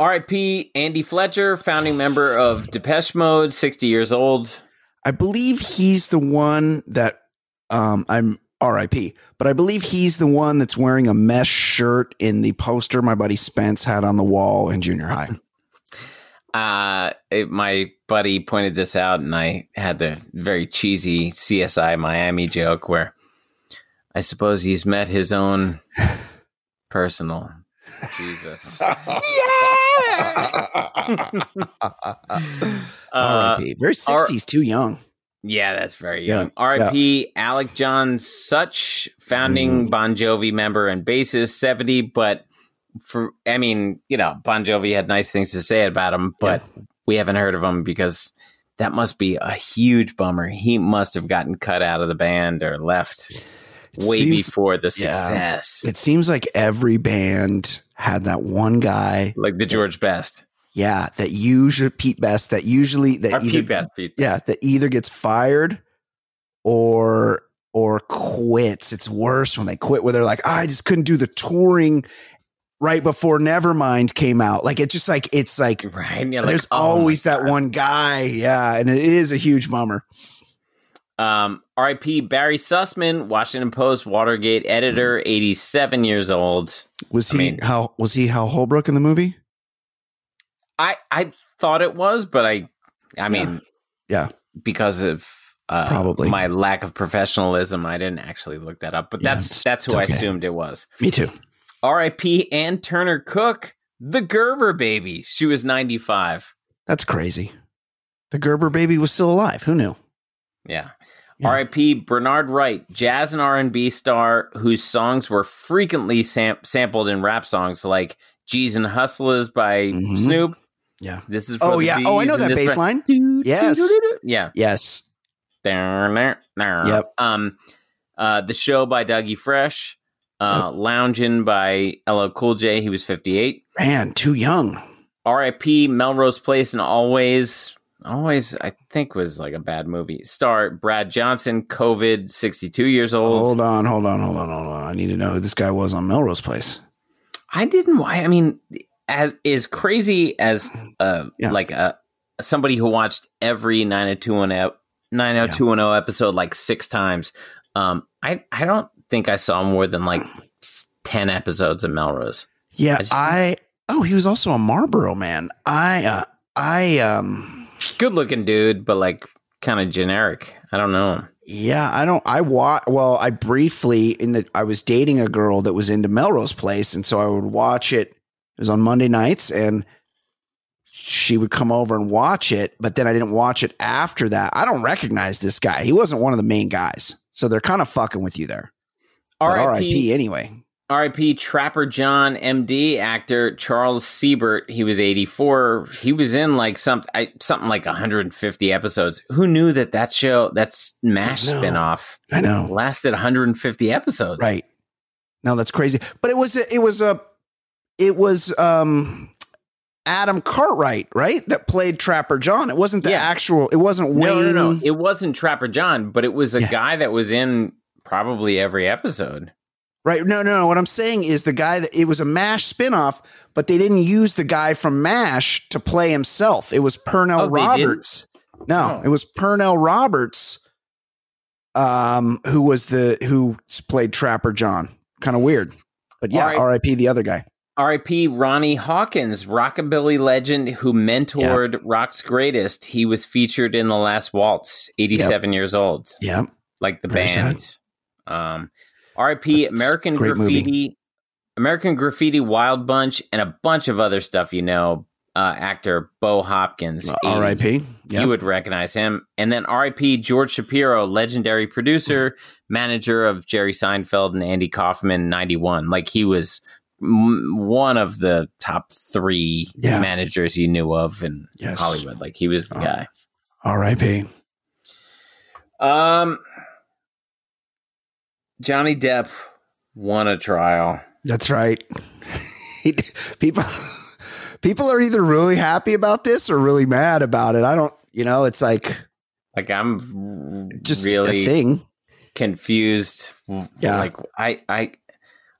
S3: R.I.P. Andy Fletcher, founding member of Depeche Mode, 60 years old.
S2: I believe he's the one that um I'm RIP, but I believe he's the one that's wearing a mesh shirt in the poster my buddy Spence had on the wall in junior high.
S3: Uh, it, my buddy pointed this out, and I had the very cheesy CSI Miami joke where I suppose he's met his own personal Jesus. Yeah.
S2: R.I.P. Very
S3: R-
S2: 60s, too young.
S3: Yeah, that's very
S2: Yeah,
S3: young. R.I.P. Alec John Such, founding
S2: Mm.
S3: Bon Jovi member and bassist, 70. But for, I mean, you know, Bon Jovi had nice things to say about him, but we haven't heard of him because that must be a huge bummer. He must have gotten cut out of the band or left way
S2: seems-
S3: before the
S2: Yeah.
S3: success.
S2: It seems like every band had that one guy,
S3: like the George Best.
S2: yeah, that usually Pete Best, that usually that
S3: Or
S2: either,
S3: Pete Best, Pete
S2: yeah, that either gets fired or or quits. It's worse when they quit where they're like, I just couldn't do the touring right before Nevermind came out. Like it's just like it's like
S3: Right. you're like,
S2: there's
S3: oh
S2: always that one guy. Yeah. And it is a huge bummer.
S3: Um, R.I.P. Barry Sussman, Washington Post Watergate editor, 87 years old.
S2: Was
S3: I
S2: he
S3: mean-
S2: how was he Hal Holbrook in the movie?
S3: I I thought it was, but I I mean
S2: Yeah.
S3: because of uh,
S2: Probably.
S3: my lack of professionalism, I didn't actually look that up. But
S2: Yeah,
S3: that's that's who
S2: it's
S3: I assumed it was.
S2: Me too.
S3: R.I.P. Ann Turner Cook, the Gerber baby. She was 95.
S2: That's crazy. The Gerber baby was still alive. Who knew?
S3: Yeah. R.I.P. Bernard Wright, jazz and R&B star whose songs were frequently sam- sampled in rap songs like "G's and Hustlers" by Snoop.
S2: Yeah.
S3: This is for
S2: Oh yeah. Oh, I know that bass line. Yes.
S3: Yeah.
S2: Yes.
S3: Yep.
S2: Yep.
S3: Um, uh, the show by Dougie Fresh. Uh, Loungin' by LL Cool J. He was 58.
S2: Man, too young.
S3: R.I.P. Melrose Place and Always. Always, I think, was like a bad movie. Star Brad Johnson, COVID, 62 years old.
S2: Hold on, hold on, hold on, hold on. I need to know who this guy was on Melrose Place.
S3: I didn't. Why? I mean, as is crazy as uh, like a somebody who watched every 90210 90210 episode like six times. Um, I I don't think I saw more than like ten episodes of Melrose.
S2: Yeah,
S3: just-
S2: I. Oh, he was also a Marlboro man. I. Uh, I. Um.
S3: Good looking dude, but like kind of generic. I don't know.
S2: Yeah, I don't. I wa Well, I briefly in the. I was dating a girl that was into Melrose Place, and so I would watch it. It was on Monday nights, and she would come over and watch it. But then I didn't watch it after that. I don't recognize this guy. He wasn't one of the main guys, so they're kind of fucking with you there.
S3: R.I.P.
S2: R.I.P. Anyway.
S3: R.I.P. Trapper John, M.D. actor Charles Siebert. He was 84. He was in like some I, something like 150 episodes. Who knew that that show, that's Mash
S2: I
S3: spinoff,
S2: I know.
S3: lasted 150 episodes.
S2: Right. No, that's crazy. But it was it was a it was um Adam Cartwright, right? That played Trapper John. It wasn't the actual it wasn't Wayne.
S3: No, no, no. It wasn't Trapper John, but it was a guy that was in probably every episode.
S2: Right. No, no, no. What I'm saying is the guy that it was a MASH spinoff, but they didn't use the guy from MASH to play himself. It was Pernell
S3: Oh.
S2: Roberts. No, it was Pernell Roberts um who was the who played Trapper John. Kind of weird. But yeah, RIP the other guy.
S3: R.I.P. Ronnie Hawkins, rockabilly legend who mentored Rock's Greatest. He was featured in The Last Waltz, 87 years old.
S2: Yep.
S3: Like the
S2: Very
S3: band. Um, R.I.P. American
S2: great movie.
S3: Graffiti, American Graffiti Wild Bunch, and a bunch of other stuff you know. Uh, actor Bo Hopkins.
S2: Uh, R.I.P.. Yep.
S3: You would recognize him. And then R.I.P. George Shapiro, legendary producer, manager of Jerry Seinfeld and Andy Kaufman, 91. Like he was one of the top three
S2: Yeah.
S3: managers you knew of in
S2: Yes.
S3: Hollywood. Like he was the guy.
S2: R.I.P.
S3: Um, Johnny Depp won a trial.
S2: That's right. People people are either really happy about this or really mad about it. I don't, you know, it's like
S3: Like I'm
S2: Just
S3: really
S2: thing.
S3: confused.
S2: Yeah.
S3: Like I I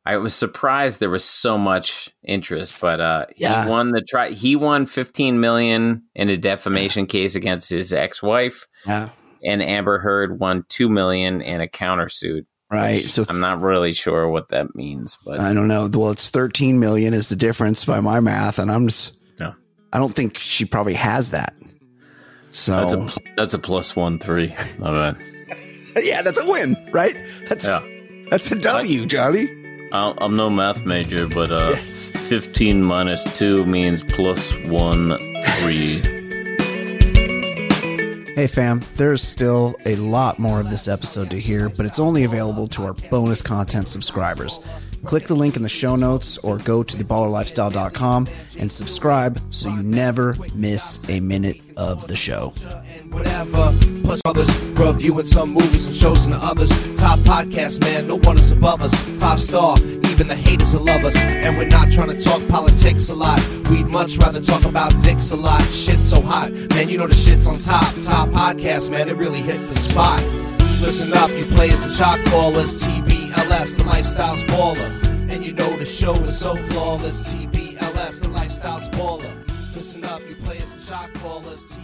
S3: I was surprised there was so much interest, but uh
S2: Yeah.
S3: he won the try he won 15 million in a defamation case against his ex-wife
S2: yeah.
S3: and Amber Heard won 2 million in a countersuit.
S2: Right. So
S3: I'm not really sure what that means, but
S2: I don't know. Well, it's 13 million is the difference by my math and I'm just
S3: Yeah.
S2: I don't think she probably has that. So
S3: that's a that's a plus 1 3. Not bad.
S2: yeah, that's a win, right? That's
S3: Yeah.
S2: that's a W, Johnny.
S3: I- I'm no math major, but uh, 15 minus 2 means plus 1, 3.
S2: Hey fam, there's still a lot more of this episode to hear, but it's only available to our bonus content subscribers. Click the link in the show notes or go to theballerlifestyle.com and subscribe so you never miss a minute of the show.
S8: whatever. Plus others reviewing some movies and shows and others. Top podcast, man, no one is above us. Five star, even the haters will love us. And we're not trying to talk politics a lot. We'd much rather talk about dicks a lot. Shit's so hot, man, you know the shit's on top. Top podcast, man, it really hits the spot. Listen up, you players and shot callers. TBLS, the lifestyle's baller. And you know the show is so flawless. TBLS, the lifestyle's baller. Listen up, you players and shot callers.